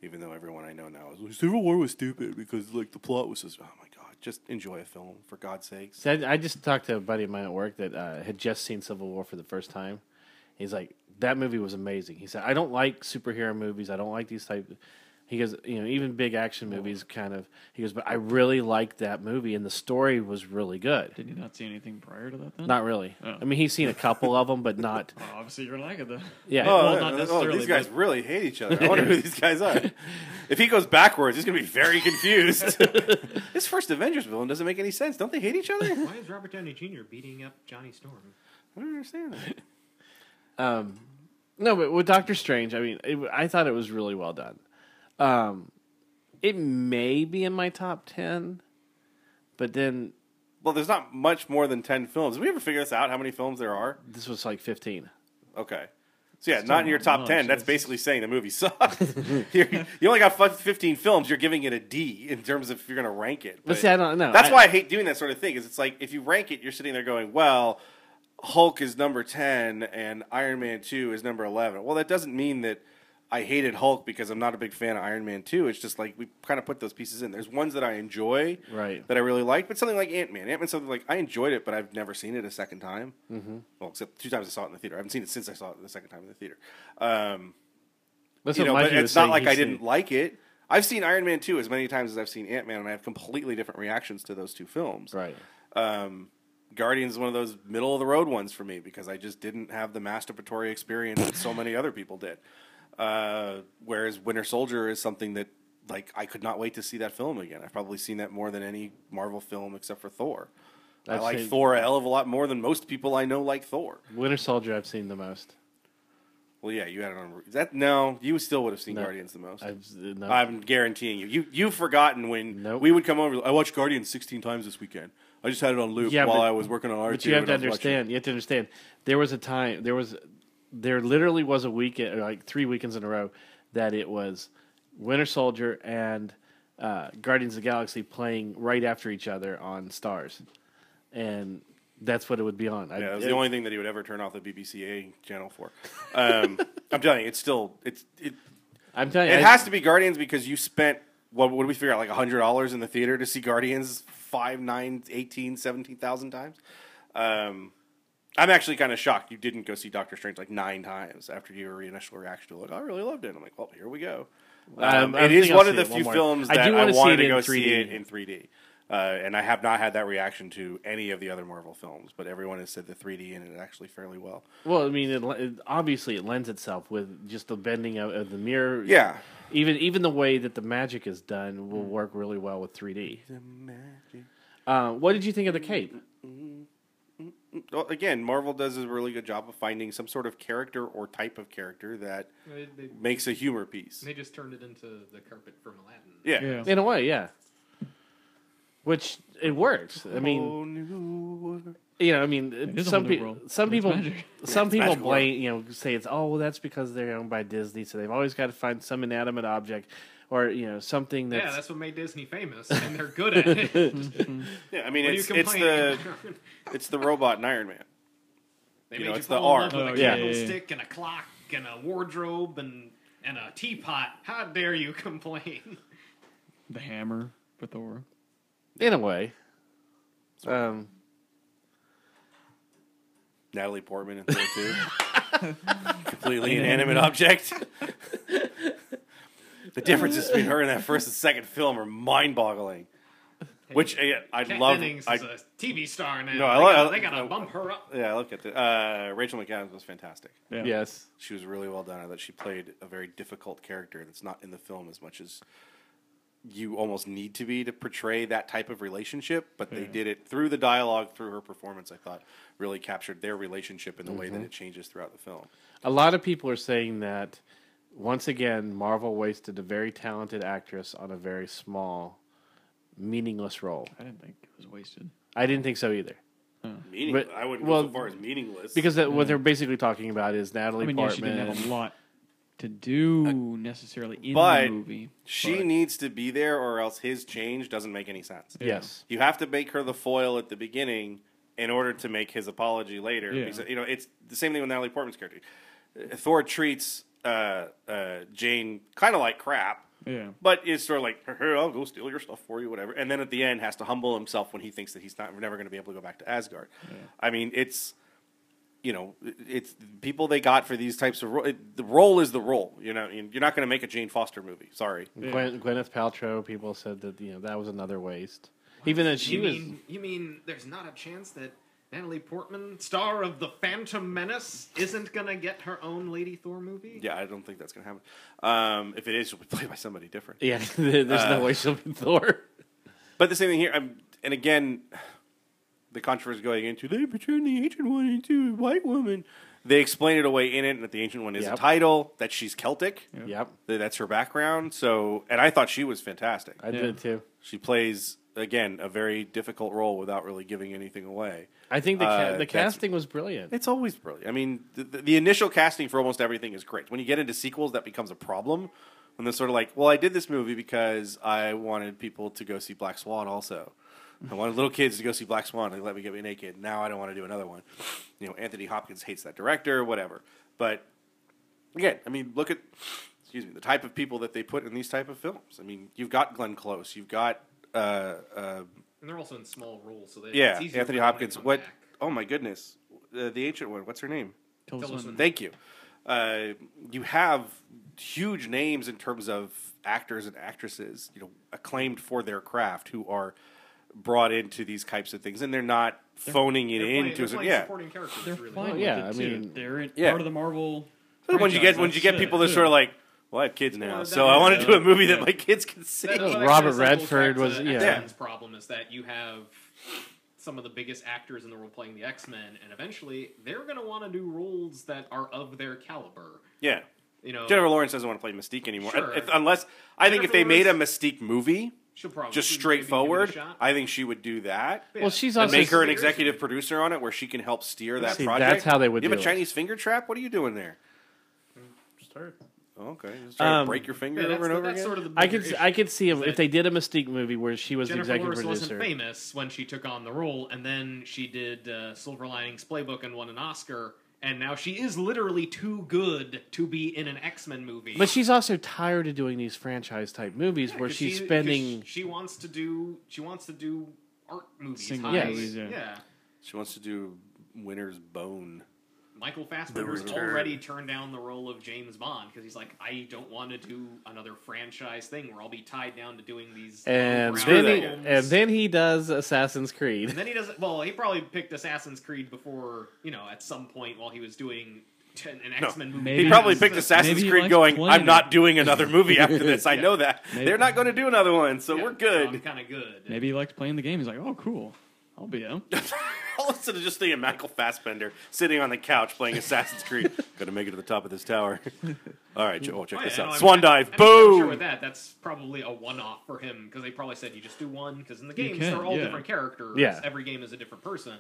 S6: Even though everyone I know now is like, Civil War was stupid because like the plot was just oh my god, just enjoy a film for God's sake.
S1: See, I, I just talked to a buddy of mine at work that uh, had just seen Civil War for the first time. He's like, that movie was amazing. He said, I don't like superhero movies. I don't like these type. He goes, you know, even big action movies, kind of. He goes, but I really liked that movie, and the story was really good.
S5: Did you not see anything prior to that? Then?
S1: Not really.
S5: Oh.
S1: I mean, he's seen a couple of them, but not.
S5: Well, obviously, you're gonna like it though.
S1: Yeah.
S6: Oh,
S5: well,
S6: yeah,
S5: not
S6: oh,
S5: oh
S6: these guys
S5: but-
S6: really hate each other. I wonder who these guys are. If he goes backwards, he's gonna be very confused. this first Avengers villain doesn't make any sense. Don't they hate each other?
S4: Why is Robert Downey Jr. beating up Johnny Storm?
S6: I don't understand that.
S1: Um, no, but with Doctor Strange, I mean, it, I thought it was really well done. Um, it may be in my top ten, but then
S6: Well, there's not much more than ten films. Did we ever figure this out? How many films there are?
S1: this was like fifteen.
S6: Okay. So yeah, not in your top ten. That's basically saying the movie sucks. You're- only got fifteen films. You're giving it a D in terms of if you're going to rank it.
S1: But see, I don't know.
S6: That's
S1: I-
S6: why I hate doing that sort of thing. Is it's like if you rank it, you're sitting there going, "Well, Hulk is number ten and Iron Man two is number 11. Well, that doesn't mean that I hated Hulk because I'm not a big fan of Iron Man two. It's just like we kind of put those pieces in. There's ones that I enjoy,
S1: Right.
S6: that I really like, but something like Ant Man. Ant Man something like I enjoyed it, but I've never seen it a second time. Mm-hmm. Well, except two times I saw it in the theater. I haven't seen it since I saw it the second time in the theater. Um,
S1: That's
S6: you know, but it's not like I didn't
S1: seen-
S6: like it. I've seen Iron Man 2 as many times as I've seen Ant Man, and I have completely different reactions to those two films.
S1: Right.
S6: Um, Guardians is one of those middle of the road ones for me because I just didn't have the masturbatory experience that so many other people did. Uh, whereas Winter Soldier is something that, like, I could not wait to see that film again. I've probably seen that more than any Marvel film except for Thor. i
S1: I've
S6: like
S1: seen-
S6: Thor a hell of a lot more than most people I know like Thor.
S1: Winter Soldier. I've seen the most.
S6: Well, yeah, you had it on. That no? You still would have seen
S1: No.
S6: Guardians the most.
S1: I've uh, no.
S6: I'm guaranteeing you. You you've forgotten when
S1: Nope.
S6: we would come over. I watched Guardians 16 times this weekend. I just had it on loop
S1: Yeah,
S6: while
S1: but-
S6: I was working on art.
S1: But you have to understand. You have to understand. There was a time. There was. There literally was a weekend, like three weekends in a row, that it was Winter Soldier and uh, Guardians of the Galaxy playing right after each other on Starz, and that's what it would be on. I,
S6: Yeah, it was
S1: it-
S6: the only thing that he would ever turn off the BBCA channel for. Um, I'm telling you, it's still it's it.
S1: I'm telling you,
S6: It
S1: I-
S6: has to be Guardians because you spent what did we figure out like hundred dollars in the theater to see Guardians five, nine, 18, 17,000 times. Um, I'm actually kind of shocked you didn't go see Doctor Strange like nine times after your initial reaction to it. Like, I really loved it. I'm like, well, here we go. Um,
S1: Um,
S6: it is one of the few
S1: more.
S6: films
S1: I
S6: that
S1: do
S6: I,
S1: see
S6: wanted to go
S1: 3D.
S6: see it in 3D. Uh, and I have not had that reaction to any of the other Marvel films, but everyone has said the 3D in it actually fairly well.
S1: Well, I mean, it, it, obviously it lends itself with just the bending of, of the mirror.
S6: Yeah.
S1: Even even the way that the magic is done will work really well with 3D. Uh, what did you think of the cape?
S6: Well, again, Marvel does a really good job of finding some sort of character or type of character that
S4: They, they,
S6: makes a humor piece.
S4: they just turned it into the carpet from Aladdin.
S6: Yeah.
S5: Yeah.
S1: In a way, yeah. Which it works. I mean,
S6: Whole
S1: you know, I mean,
S5: is a
S1: some people,
S5: world.
S1: some people, some people blame, you know, say it's oh, well, that's because they're owned by Disney, so they've always got to find some inanimate object or you know something that's,
S4: Yeah, that's what made Disney famous, and they're good at it.
S6: Yeah, I mean, it's, it's the it's the robot in Iron Man.
S4: They
S6: you
S4: made
S6: know,
S4: you
S6: it's the
S4: fall in
S6: arm.
S4: love with
S5: Oh,
S4: a
S5: yeah, yeah,
S4: candlestick and a clock and a wardrobe and and a teapot. How dare you complain?
S5: The hammer for Thor.
S1: In a way. Um,
S6: Natalie Portman in Thor 2. Completely inanimate object. the differences between her and that first and second film are mind boggling. Which uh, I
S4: Kat
S6: love.
S4: Dennings
S6: I,
S4: is a TV star now.
S6: No, I
S4: they,
S6: lo-
S4: gotta,
S6: I-
S4: they gotta
S6: I-
S4: bump her up.
S6: yeah, I look at it. Uh, Rachel McAdams was fantastic.
S5: Yeah.
S1: Yes.
S6: She was really well done. I thought she played a very difficult character that's not in the film as much as you almost need to be to portray that type of relationship. But they
S5: Yeah.
S6: did it through the dialogue, through her performance. I thought really captured their relationship in the way
S1: Mm-hmm.
S6: that it changes throughout the film.
S1: A lot of people are saying that once again, Marvel wasted a very talented actress on a very small, meaningless role.
S5: I didn't think it was wasted.
S1: I didn't think so either.
S6: Meaning,
S1: But-
S6: I wouldn't
S1: well,
S6: go so far as meaningless
S1: Because that, what they're basically talking about is Natalie
S5: I mean, yeah, she
S1: Portman.
S5: didn't have a lot to do necessarily in
S6: but
S5: the movie.
S6: she
S5: but-
S6: needs to be there, or else his change doesn't make any sense.
S1: yes.
S6: You have to make her the foil at the beginning in order to make his apology later.
S5: Yeah.
S6: Because, you know, it's the same thing with Natalie Portman's character. Uh, Thor treats uh, uh, Jane kind of like crap,
S5: Yeah.
S6: but it's sort of like, hey, I'll go steal your stuff for you, whatever. And then at the end has to humble himself when he thinks that he's not never going to be able to go back to Asgard. I mean, it's you know, it's people they got for these types of ro- it, the role is the role. You know, you're not going to make a Jane Foster movie. Sorry.
S1: Gwen, Gwyneth Paltrow, people said that you know that was another waste. Even though she
S4: you
S1: was,
S4: mean you mean there's not a chance that Natalie Portman, star of the Phantom Menace, isn't gonna get her own Lady Thor movie?
S6: Yeah, I don't think that's going to happen. Um, if it is, she'll be played by somebody different.
S1: yeah, there's
S6: Uh,
S1: no way she'll be Thor.
S6: But the same thing here. I'm, and again, the controversy going into they turned the ancient one into a white woman. They explain it away in it, and that the ancient one is a title that she's Celtic.
S1: Yep,
S6: That that's her background. So, and I thought she was fantastic.
S1: I did too.
S6: She plays again a very difficult role without really giving anything away.
S1: I think the ca-
S6: Uh,
S1: the
S6: that's-
S1: casting was brilliant.
S6: It's always brilliant. I mean, the, the, the initial casting for almost everything is great. When you get into sequels, that becomes a problem. When they're sort of like, well, I did this movie because I wanted people to go see Black Swan also. I wanted little kids to go see Black Swan and let me get me naked. Now I don't want to do another one. You know, Anthony Hopkins hates that director, whatever. But again, I mean, look at excuse me, the type of people that they put in these type of films. I mean, you've got Glenn Close, you've got uh, uh,
S4: And they're also in small roles, so they,
S6: yeah,
S4: it's
S6: Anthony
S4: for them to
S6: Hopkins. What?
S4: back.
S6: Oh my goodness, uh, the ancient one. What's her name?
S5: Tilda
S4: Tilda
S5: Swinton.
S4: Swinton.
S6: Thank you. Uh, you have huge names in terms of actors and actresses, you know, acclaimed for their craft, who are brought into these types of things, and they're not phoning it
S4: They're playing,
S6: into.
S4: they're
S6: so-
S4: playing
S6: yeah,
S4: supporting characters.
S5: They're
S4: really
S5: fine
S4: well.
S5: with
S1: yeah, I mean-
S5: they're in,
S6: Yeah.
S5: part of the Marvel.
S6: when you get when you get people that sort of like, well, I have kids now,
S4: Well,
S6: so I want to do a movie that my kids can see.
S4: That- well, that
S1: Robert Redford was-
S4: to
S1: yeah.
S4: X-Men's problem is that you have some of the biggest actors in the world playing the X Men, and eventually they're going to want to do roles that are of their caliber.
S6: yeah,
S4: You know,
S6: Jennifer Lawrence doesn't want to play Mystique anymore,
S4: Sure.
S6: If- unless I think if
S4: Jennifer
S6: they made a Mystique movie,
S4: she'll probably
S6: just
S4: maybe give it a
S6: straightforward. I think she would do that.
S4: Yeah.
S1: Well, she's
S6: and make her an executive producer on it where she can help steer that
S1: See,
S6: project.
S1: that's how they would
S6: You have
S1: do
S6: a
S1: it.
S6: Chinese finger trap? What are you doing there? Oh, okay. Just trying
S1: Um,
S6: to break your finger
S4: Yeah, that's,
S6: over and
S4: the-
S6: over
S4: that's
S6: again?
S4: sort of the
S1: I
S4: bigger
S1: could
S4: issue.
S1: I could see him if they did a Mystique movie where she was
S4: Jennifer
S1: the executive
S4: Lawrence
S1: producer.
S4: wasn't famous when she took on the role, and then she did uh, Silver Linings Playbook and won an Oscar, and now she is literally too good to be in an X Men movie.
S1: But she's also tired of doing these franchise type movies
S4: Yeah,
S1: where
S4: 'cause
S1: she's
S4: she-
S1: spending.
S4: She wants to do. She wants to do art movies.
S5: Single
S4: high-
S1: movies,
S5: yeah.
S4: yeah.
S6: She wants to do Winter's Bone.
S4: Michael Fassbender's already turned down the role of James Bond because he's like, I don't want to do another franchise thing where I'll be tied down to doing these.
S1: And then, he,
S4: films.
S1: and then he does Assassin's Creed.
S4: And then he doesn't. Well, he probably picked Assassin's Creed before, you know, at some point while he was doing an X Men movie.
S5: Maybe
S6: He probably
S5: he's-
S6: picked Assassin's Creed going,
S5: playing
S6: I'm not doing another movie after this. I know that.
S5: Maybe-
S6: They're not going to do another one, so we're
S4: I'm
S6: good.
S4: kind of good.
S5: Maybe he likes playing the game. He's like, oh, cool. I'll be him.
S6: All of a sudden, just thinking Michael Fassbender sitting on the couch playing Assassin's Creed. Got to make it to the top of this tower. All right, Joe, check
S4: Oh,
S6: this out.
S4: no,
S6: Swan
S4: I'm-
S6: dive.
S4: I'm sure
S6: Boom.
S4: with that, that's probably a one-off for him because they probably said you just do one because in the games
S5: can,
S4: they're all
S5: yeah.
S4: different characters.
S1: Yeah.
S4: every game is a different person.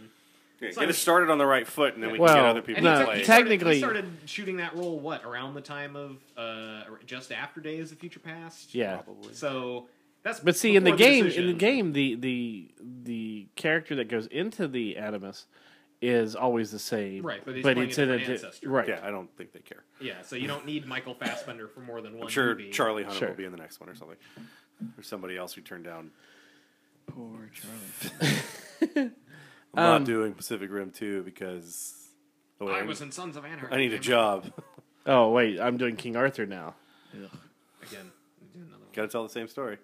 S6: Yeah,
S4: So
S6: get
S4: I'm-
S6: us started on the right foot, and then we can
S1: Well,
S6: get other people
S4: And
S1: No,
S6: to play.
S4: he
S6: it.
S4: started,
S1: technically-
S4: he started shooting that role what around the time of uh, just after Days of Future Past.
S1: Yeah.
S6: Probably.
S4: So that's
S1: But see, in the
S4: before
S1: game, in the game, the the the character that goes into the Animus is always the same.
S4: Right, but he's playing a
S1: in a
S4: different
S1: di-
S4: ancestor.
S1: right.
S6: Yeah, I don't think they care.
S4: Yeah, so you don't need Michael Fassbender for more than one
S6: I'm sure
S4: movie.
S6: Charlie Hunnam
S1: Sure.
S6: will be in the next one or something. Or somebody else who turned down.
S5: Poor Charlie.
S6: I'm
S1: Um,
S6: not doing Pacific Rim 2 because oh, wait,
S4: I
S6: I'm-
S4: was in Sons of Anarchy.
S6: I need a job.
S1: Oh wait, I'm doing King Arthur now.
S5: Ugh,
S4: again. do another one.
S6: Got to tell the same story.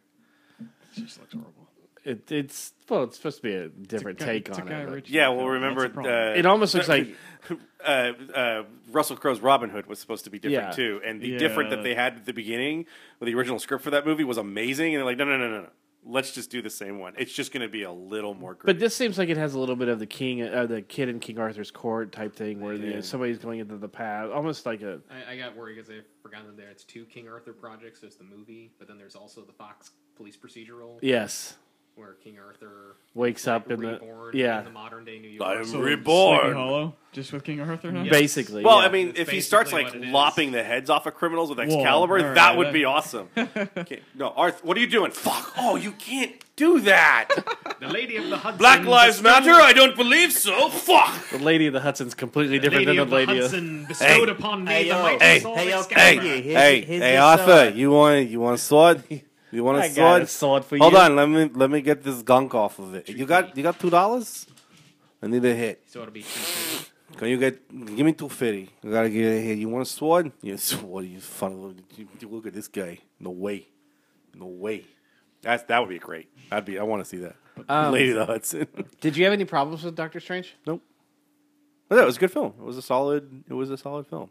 S5: it just looks horrible.
S1: It, it's well, it's supposed to be a different
S5: It's a guy-
S1: take on it. but-
S6: Yeah, well,
S5: That's
S6: remember
S5: the problem.
S6: uh,
S1: It almost looks like
S6: uh, uh, Russell Crowe's Robin Hood was supposed to be different
S1: Yeah.
S6: too, and the
S5: Yeah.
S6: different that they had at the beginning with the original script for that movie was amazing. And they're like, no, no, no, no, no. Let's just do the same one. It's just going to be a little more. Gritty.
S1: But this seems like it has a little bit of the king, uh, the kid in King Arthur's court type thing, where you know, somebody's going into the past, almost like a
S4: I, I got worried because I forgot that there it's two King Arthur projects. There's the movie, but then there's also the Fox police procedural
S1: yes,
S4: where King Arthur
S1: wakes
S4: like,
S1: up in the
S4: reborn
S1: yeah,
S4: in the modern day New York.
S6: I am
S5: So,
S6: reborn.
S5: Hollow, just with King Arthur now?
S4: Yeah.
S1: basically.
S6: Well,
S1: yeah.
S6: I mean,
S4: It's
S6: if he starts like
S4: basically what it is.
S6: lopping the heads off of criminals with Excalibur,
S5: all right,
S6: that would
S5: that-
S6: be awesome. Okay, No, Arth, what are you doing? Fuck! Oh, you can't do that.
S4: The Lady of the Hudson.
S6: Black Lives
S4: bestowed-
S6: Matter? I don't believe so. Fuck!
S1: the Lady of the Hudson's completely
S4: The
S1: different
S4: Lady
S1: than
S4: of
S1: the
S4: the
S1: Lady of
S4: Hudson bestowed
S6: Hey.
S4: upon me
S7: Hey,
S4: the
S7: yo.
S4: mighty
S6: Hey.
S4: soul
S7: Hey,
S4: Excalibur.
S7: Kanye,
S6: hey,
S7: your- here's
S6: hey,
S7: your
S6: Arthur, you want you want a sword? You want a
S1: I got
S6: sword?
S1: a sword for
S6: Hold
S1: you.
S6: on, let me let me get this gunk off of it. You got you got two dollars? I need a hit.
S4: So it'll be two.
S6: Can you get give me two fifty? I gotta get a hit. You want a sword? Yeah, sword. You fun. You, you look at this guy. No way. No way. That's that would be great. I'd be. I want to see that.
S1: Um,
S6: Lady of the Hudson.
S1: Did you have any problems with Doctor Strange?
S6: nope. But that was a good film. It was a solid. It was a solid film.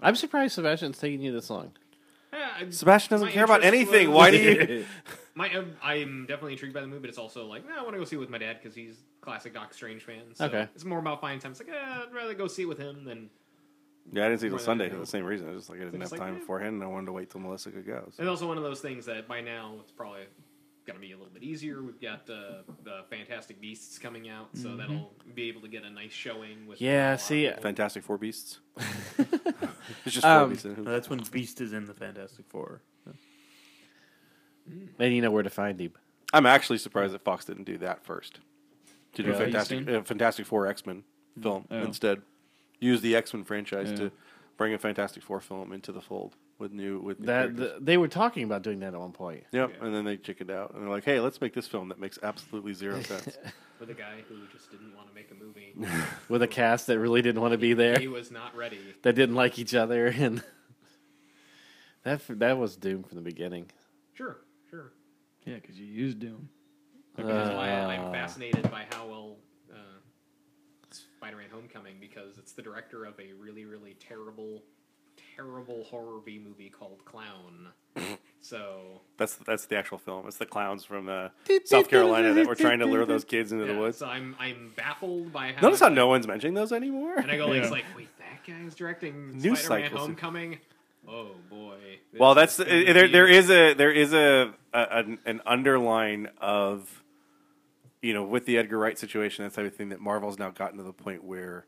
S1: I'm surprised Sebastian's taking you this long.
S4: Yeah,
S6: Sebastian doesn't
S4: My
S6: care about
S4: interest
S6: anything.
S4: was-
S6: Why do you?
S4: My, I'm- I'm definitely intrigued by the movie, but it's also like, nah, I want to go see it with my dad because he's a classic Doc Strange fan. So
S1: Okay.
S4: It's more about finding time. It's like, eh, I'd rather go see it with him than.
S6: Yeah, I didn't see it till
S4: More than
S6: Sunday for the same reason. I just like I didn't
S4: It's
S6: have
S4: like,
S6: time
S4: eh.
S6: beforehand, and I wanted to wait till Melissa could go. so.
S4: It's also one of those things that by now it's probably going to be a little bit easier. We've got uh, the Fantastic Beasts coming out, so
S6: Mm-hmm.
S4: that'll be able to get a nice showing with.
S1: Yeah,
S4: a lot of
S1: see,
S4: people.
S6: Fantastic Four Beasts. it's just four
S1: Um,
S6: beasts. in.
S7: That's when Beast is in the Fantastic Four.
S1: And you know where to find him.
S6: I'm actually surprised that Fox didn't do that first. To do
S5: Yeah.
S6: Fantastic uh, Fantastic Four X Men film
S5: Oh.
S6: instead. Use the X Men franchise
S5: Yeah.
S6: to bring a Fantastic Four film into the fold with new with new
S1: That
S6: characters.
S1: the, they were talking about doing that at one point.
S6: Yep,
S4: Yeah.
S6: and then they chickened out, and they're like, "Hey, let's make this film that makes absolutely zero sense."
S4: with a guy who just didn't want to make a movie.
S1: with a cast that really didn't want to be there,
S4: he was not ready.
S1: that didn't like each other, and that that was doomed from the beginning.
S4: Sure, sure.
S5: Yeah, because you used Doom.
S4: That's why
S1: Uh,
S4: I'm fascinated by how well uh, Spider-Man: Homecoming because it's the director of a really, really terrible, terrible horror B movie called Clown. so
S6: that's that's the actual film. It's the clowns from uh, South Carolina that were trying to lure those kids into the woods.
S4: so I'm I'm baffled by how.
S6: Notice how no one's mentioning those anymore.
S4: And I go like,
S5: Yeah.
S4: it's like, wait, that guy's directing
S6: News
S4: Spider-Man:
S6: cycles.
S4: Homecoming. Oh boy. This
S6: Well, that's
S4: is
S6: there. There is a there is a, a an, an underline of, you know, with the Edgar Wright situation, that type of thing. That Marvel's now gotten to the point where,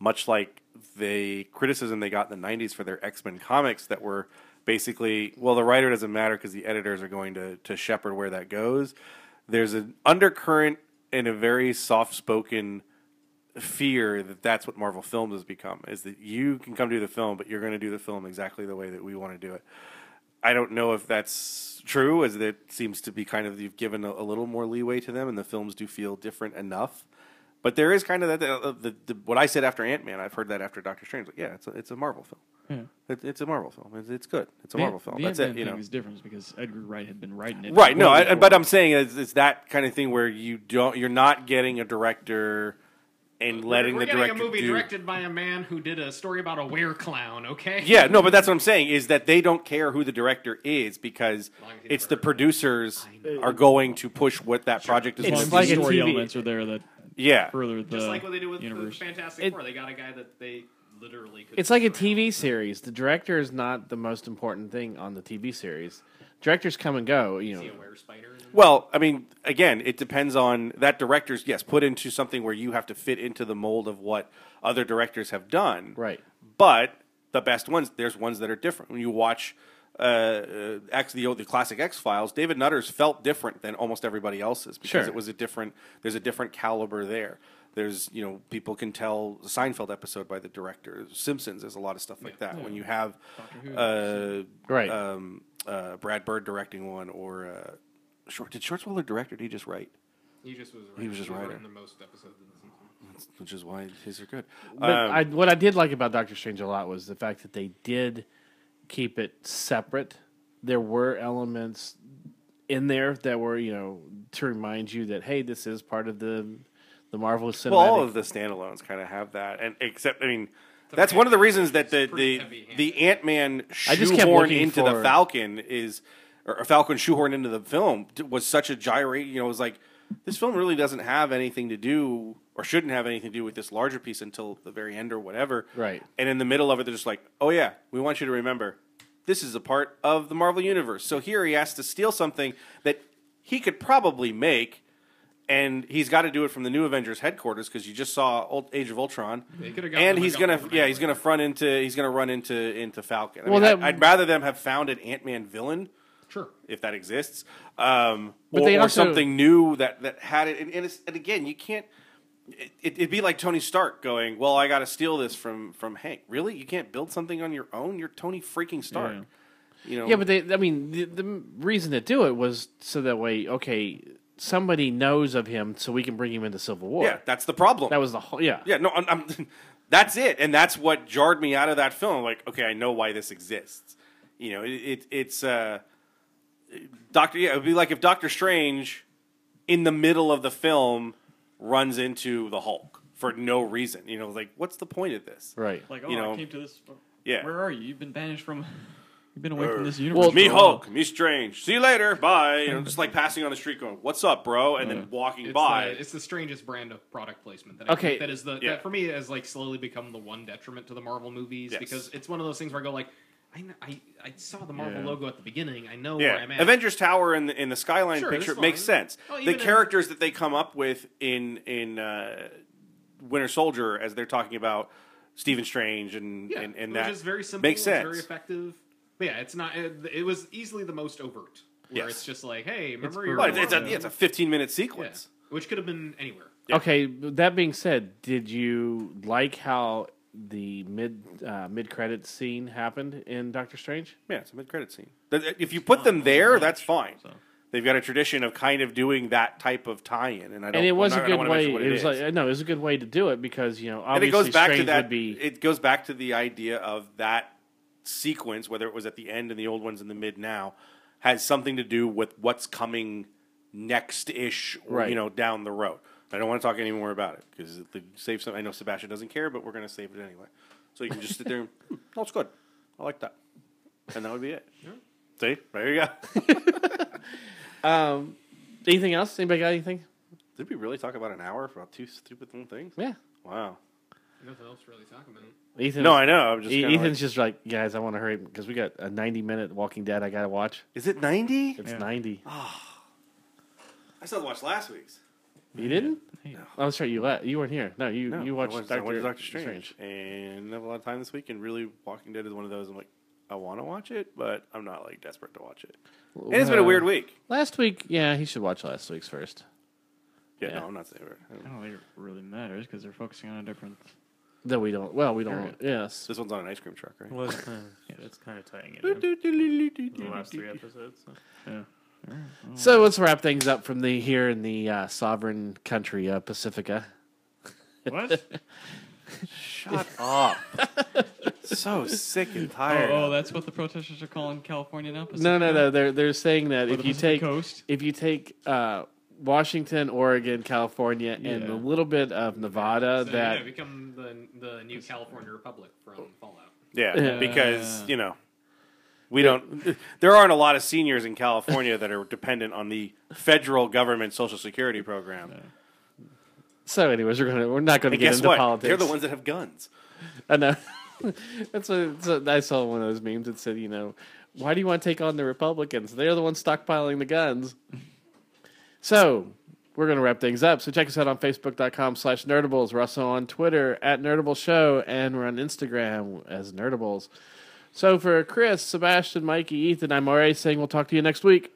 S6: much like the criticism they got in the '90s for their X Men comics, that were basically, well, the writer doesn't matter because the editors are going to to shepherd where that goes. There's an undercurrent and a very soft spoken fear that that's what Marvel Films has become is that you can come do the film, but you're going to do the film exactly the way that we want to do it. I don't know if that's true, as it seems to be kind of you've given a, a little more leeway to them, and the films do feel different enough. But there is kind of that uh, the, the, what I said after Ant Man. I've heard that after Doctor Strange. Like, yeah, it's a, it's a Marvel film.
S5: Yeah.
S6: It, it's a Marvel film. It's, it's good. It's a
S5: The-
S6: Marvel film.
S5: The
S6: That's
S5: Ant-Man
S6: it. You
S5: thing
S6: know.
S5: is different because Edgar Wright had been writing it.
S6: Right. No, I, but I'm saying it's, it's that kind of thing where you don't. You're not getting a director and letting
S4: We're
S6: the
S4: getting
S6: director
S4: a movie
S6: do.
S4: directed by a man who did a story about a were clown. Okay.
S6: Yeah, no, but that's what I'm saying is that they don't care who the director is because
S4: long as he's
S6: it's the producers are going to push what that project is
S1: It's
S5: as
S6: going
S1: like
S6: to
S1: a
S6: be.
S5: story
S1: TV
S5: elements are there that
S6: Yeah,
S5: further the
S4: Just like what they did with
S5: universe.
S4: the Fantastic
S1: It-
S4: Four, they got a guy that they literally could.
S1: It's like a TV series. The director is not the most important thing on the TV series. Directors come and go. You know,
S4: See a were spider.
S6: Well, I mean, again, it depends on that director's yes, put into something where you have to fit into the mold of what other directors have done.
S1: right?
S6: But the best ones, there's ones that are different. When you watch uh, uh, X, the the classic X Files, David Nutter's felt different than almost everybody else's because
S1: Sure.
S6: it was a different. There's a different caliber there. There's you know people can tell the Seinfeld episode by the director. Simpsons, there's a lot of stuff like that. When you have uh,
S1: Right.
S6: um, uh, Brad Bird directing one or uh, Short, did Swartzwelder direct or did he just write?
S4: He just was.
S6: He was just writer.
S4: in the most episodes
S6: Which is why his are good.
S1: But
S6: Um,
S1: I, what I did like about Doctor Strange a lot was the fact that they did keep it separate. There were elements in there that were, you know, to remind you that hey, this is part of the the Marvel cinematic.
S6: Well, all of the standalones kind of have that, and except I mean, that's one of the reasons that the the, the Ant Man
S1: I just kept
S6: shoehorn into
S1: for-
S6: the Falcon is, or a Falcon shoehorn into the film was such a gyrate. You know, it was like this film really doesn't have anything to do or shouldn't have anything to do with this larger piece until the very end or whatever.
S1: Right.
S6: And in the middle of it, they're just like, oh yeah, we want you to remember this is a part of the Marvel universe. So here he has to steal something that he could probably make and he's got to do it from the new Avengers headquarters because you just saw Ult- Age of Ultron,
S4: They could've gotten
S6: and he's gonna yeah he's gonna front into he's gonna run into into Falcon. I
S1: Well,
S6: mean,
S1: that-
S6: I'd, I'd rather them have found an Ant Man villain
S4: Sure.
S6: if that exists, um,
S1: But
S6: or,
S1: they
S6: or something new that that had it. And, and, it's, and again, you can't. It, it'd be like Tony Stark going, "Well, I got to steal this from from Hank." Really, you can't build something on your own. You're Tony freaking Stark.
S5: Yeah.
S6: You know.
S1: Yeah, but they, I mean, the, the reason to do it was so that way, okay, somebody knows of him, so we can bring him into Civil War.
S6: yeah, that's the problem.
S1: that was the whole. Yeah,
S6: Yeah, no, I'm, I'm, that's it, and that's what jarred me out of that film. Like, okay, I know why this exists. You know, it, it it's uh, Doctor. Yeah, it would be like if Doctor Strange, in the middle of the film, runs into the Hulk for no reason. You know, like what's the point of this?
S1: right.
S5: Like, oh,
S6: You know,
S5: I came to this.
S6: yeah.
S5: Where are you? You've been banished from. You've been away from this universe.
S6: Well,
S5: universe.
S6: me
S5: for a while.
S6: Hulk, me Strange. See you later. Bye. You know, just like passing on the street, going, "What's up, bro?" and then walking
S4: It's,
S6: by.
S4: the, it's the strangest brand of product placement that I
S1: Okay.
S4: think that is the
S6: Yeah.
S4: that for me has like slowly become the one detriment to the Marvel movies
S6: Yes.
S4: because it's one of those things where I go like I kn- I, I saw the Marvel
S5: Yeah.
S4: logo at the beginning I know
S6: Yeah,
S4: where I'm at
S6: Avengers Tower in the, in the skyline
S4: Sure,
S6: picture
S4: that's
S6: makes
S4: fine.
S6: sense.
S4: Oh,
S6: the
S4: even in-
S6: characters that they come up with in in uh, Winter Soldier, as they're talking about Stephen Strange and
S4: yeah
S6: and, and
S4: which
S6: that
S4: is very simple
S6: makes
S4: it's
S6: sense.
S4: very effective but yeah it's not it, it was easily the most overt where
S6: Yes.
S4: it's just like hey remember your
S6: Well, it's, it's a yeah, it's a 15 minute
S4: yeah.
S6: sequence.
S4: which could have been anywhere
S1: Okay. That being said, did you like how the mid uh, mid credit scene happened in Doctor Strange?
S6: Yeah, it's a mid credit scene. If you put them there, that's fine. They've got a tradition of kind of doing that type of tie-in, and I don't.
S1: And it was
S6: I'm
S1: a
S6: not- I don't
S1: good way.
S6: mention what
S1: It was like no, it was a good way to do it because you know
S6: and it
S1: obviously
S6: goes back
S1: Strange
S6: to that.
S1: would be
S6: It goes back to the idea of that sequence, whether it was at the end and the old ones in the mid now, has something to do with what's coming next ish,
S1: Right.
S6: you know, down the road. I don't want to talk any more about it because save some. I know Sebastian doesn't care, but we're going to save it anyway. So you can just sit there. and, "Hmm, No, it's good. I like that, and that would be it. See, there you go.
S1: Um, anything else? Anybody got anything?
S6: Did we really talk about an hour for about two stupid little things?
S1: Yeah.
S6: Wow.
S4: nothing else to really talk about
S1: Ethan.
S6: No, I know. I'm just
S1: E- Ethan's
S6: like,
S1: just like, guys, I want to hurry because we got a 90 minute Walking Dead I got to watch.
S6: Is it ninety?
S1: It's
S5: Yeah.
S1: 90.
S6: I still watched last week's.
S1: You didn't?
S5: Yeah.
S1: Oh, that's right. You let you weren't here. No, you
S6: No,
S1: you
S6: I
S1: watched
S6: watched, I
S1: Doctor,
S6: watched Doctor Strange, and I have a lot of time this week. And really, Walking Dead is one of those. I'm like, I want to watch it, but I'm not like desperate to watch it. And it's been a weird week.
S1: Last week, yeah, he should watch last week's first.
S6: Yeah,
S1: yeah.
S6: no, I'm not saying it.
S5: I don't think it really matters because they're focusing on a different.
S1: That we don't. Well, we don't.
S5: Alright.
S1: Yes.
S6: This one's on an ice cream truck, right?
S7: Well, it's kind of, yeah, that's kind of tying it in the last three episodes. So.
S5: Yeah.
S1: So let's wrap things up from the here in the uh, sovereign country uh, Pacifica.
S5: What?
S6: Shut up. so sick and
S5: Oh,
S6: tired.
S5: oh,
S6: of it.
S5: that's what the protesters are calling California now.
S1: No,
S5: Pacifica?
S1: no, no. They're they're saying that
S5: Or
S1: if you take
S5: coast.
S1: if you take uh, Washington, Oregon, California, and a little bit of Nevada,
S4: So,
S1: that
S4: yeah, become the the new California Republic from Fallout.
S6: Yeah,
S1: Yeah.
S6: because you know we don't. There aren't a lot of seniors in California that are dependent on the federal government Social Security program.
S1: So, anyways, we're gonna we're not gonna
S6: And
S1: get
S6: guess
S1: into
S6: what?
S1: politics.
S6: They're the ones that have guns.
S1: I know. That's what so I saw one of those memes that said, you know, why do you want to take on the Republicans? They're the ones stockpiling the guns. So we're gonna wrap things up. So check us out on Facebook.com slash Nerdables. We're also on Twitter at Nerdable Show, and we're on Instagram as Nerdables. So for Chris, Sebastian, Mikey, Ethan, I'm already saying we'll talk to you next week.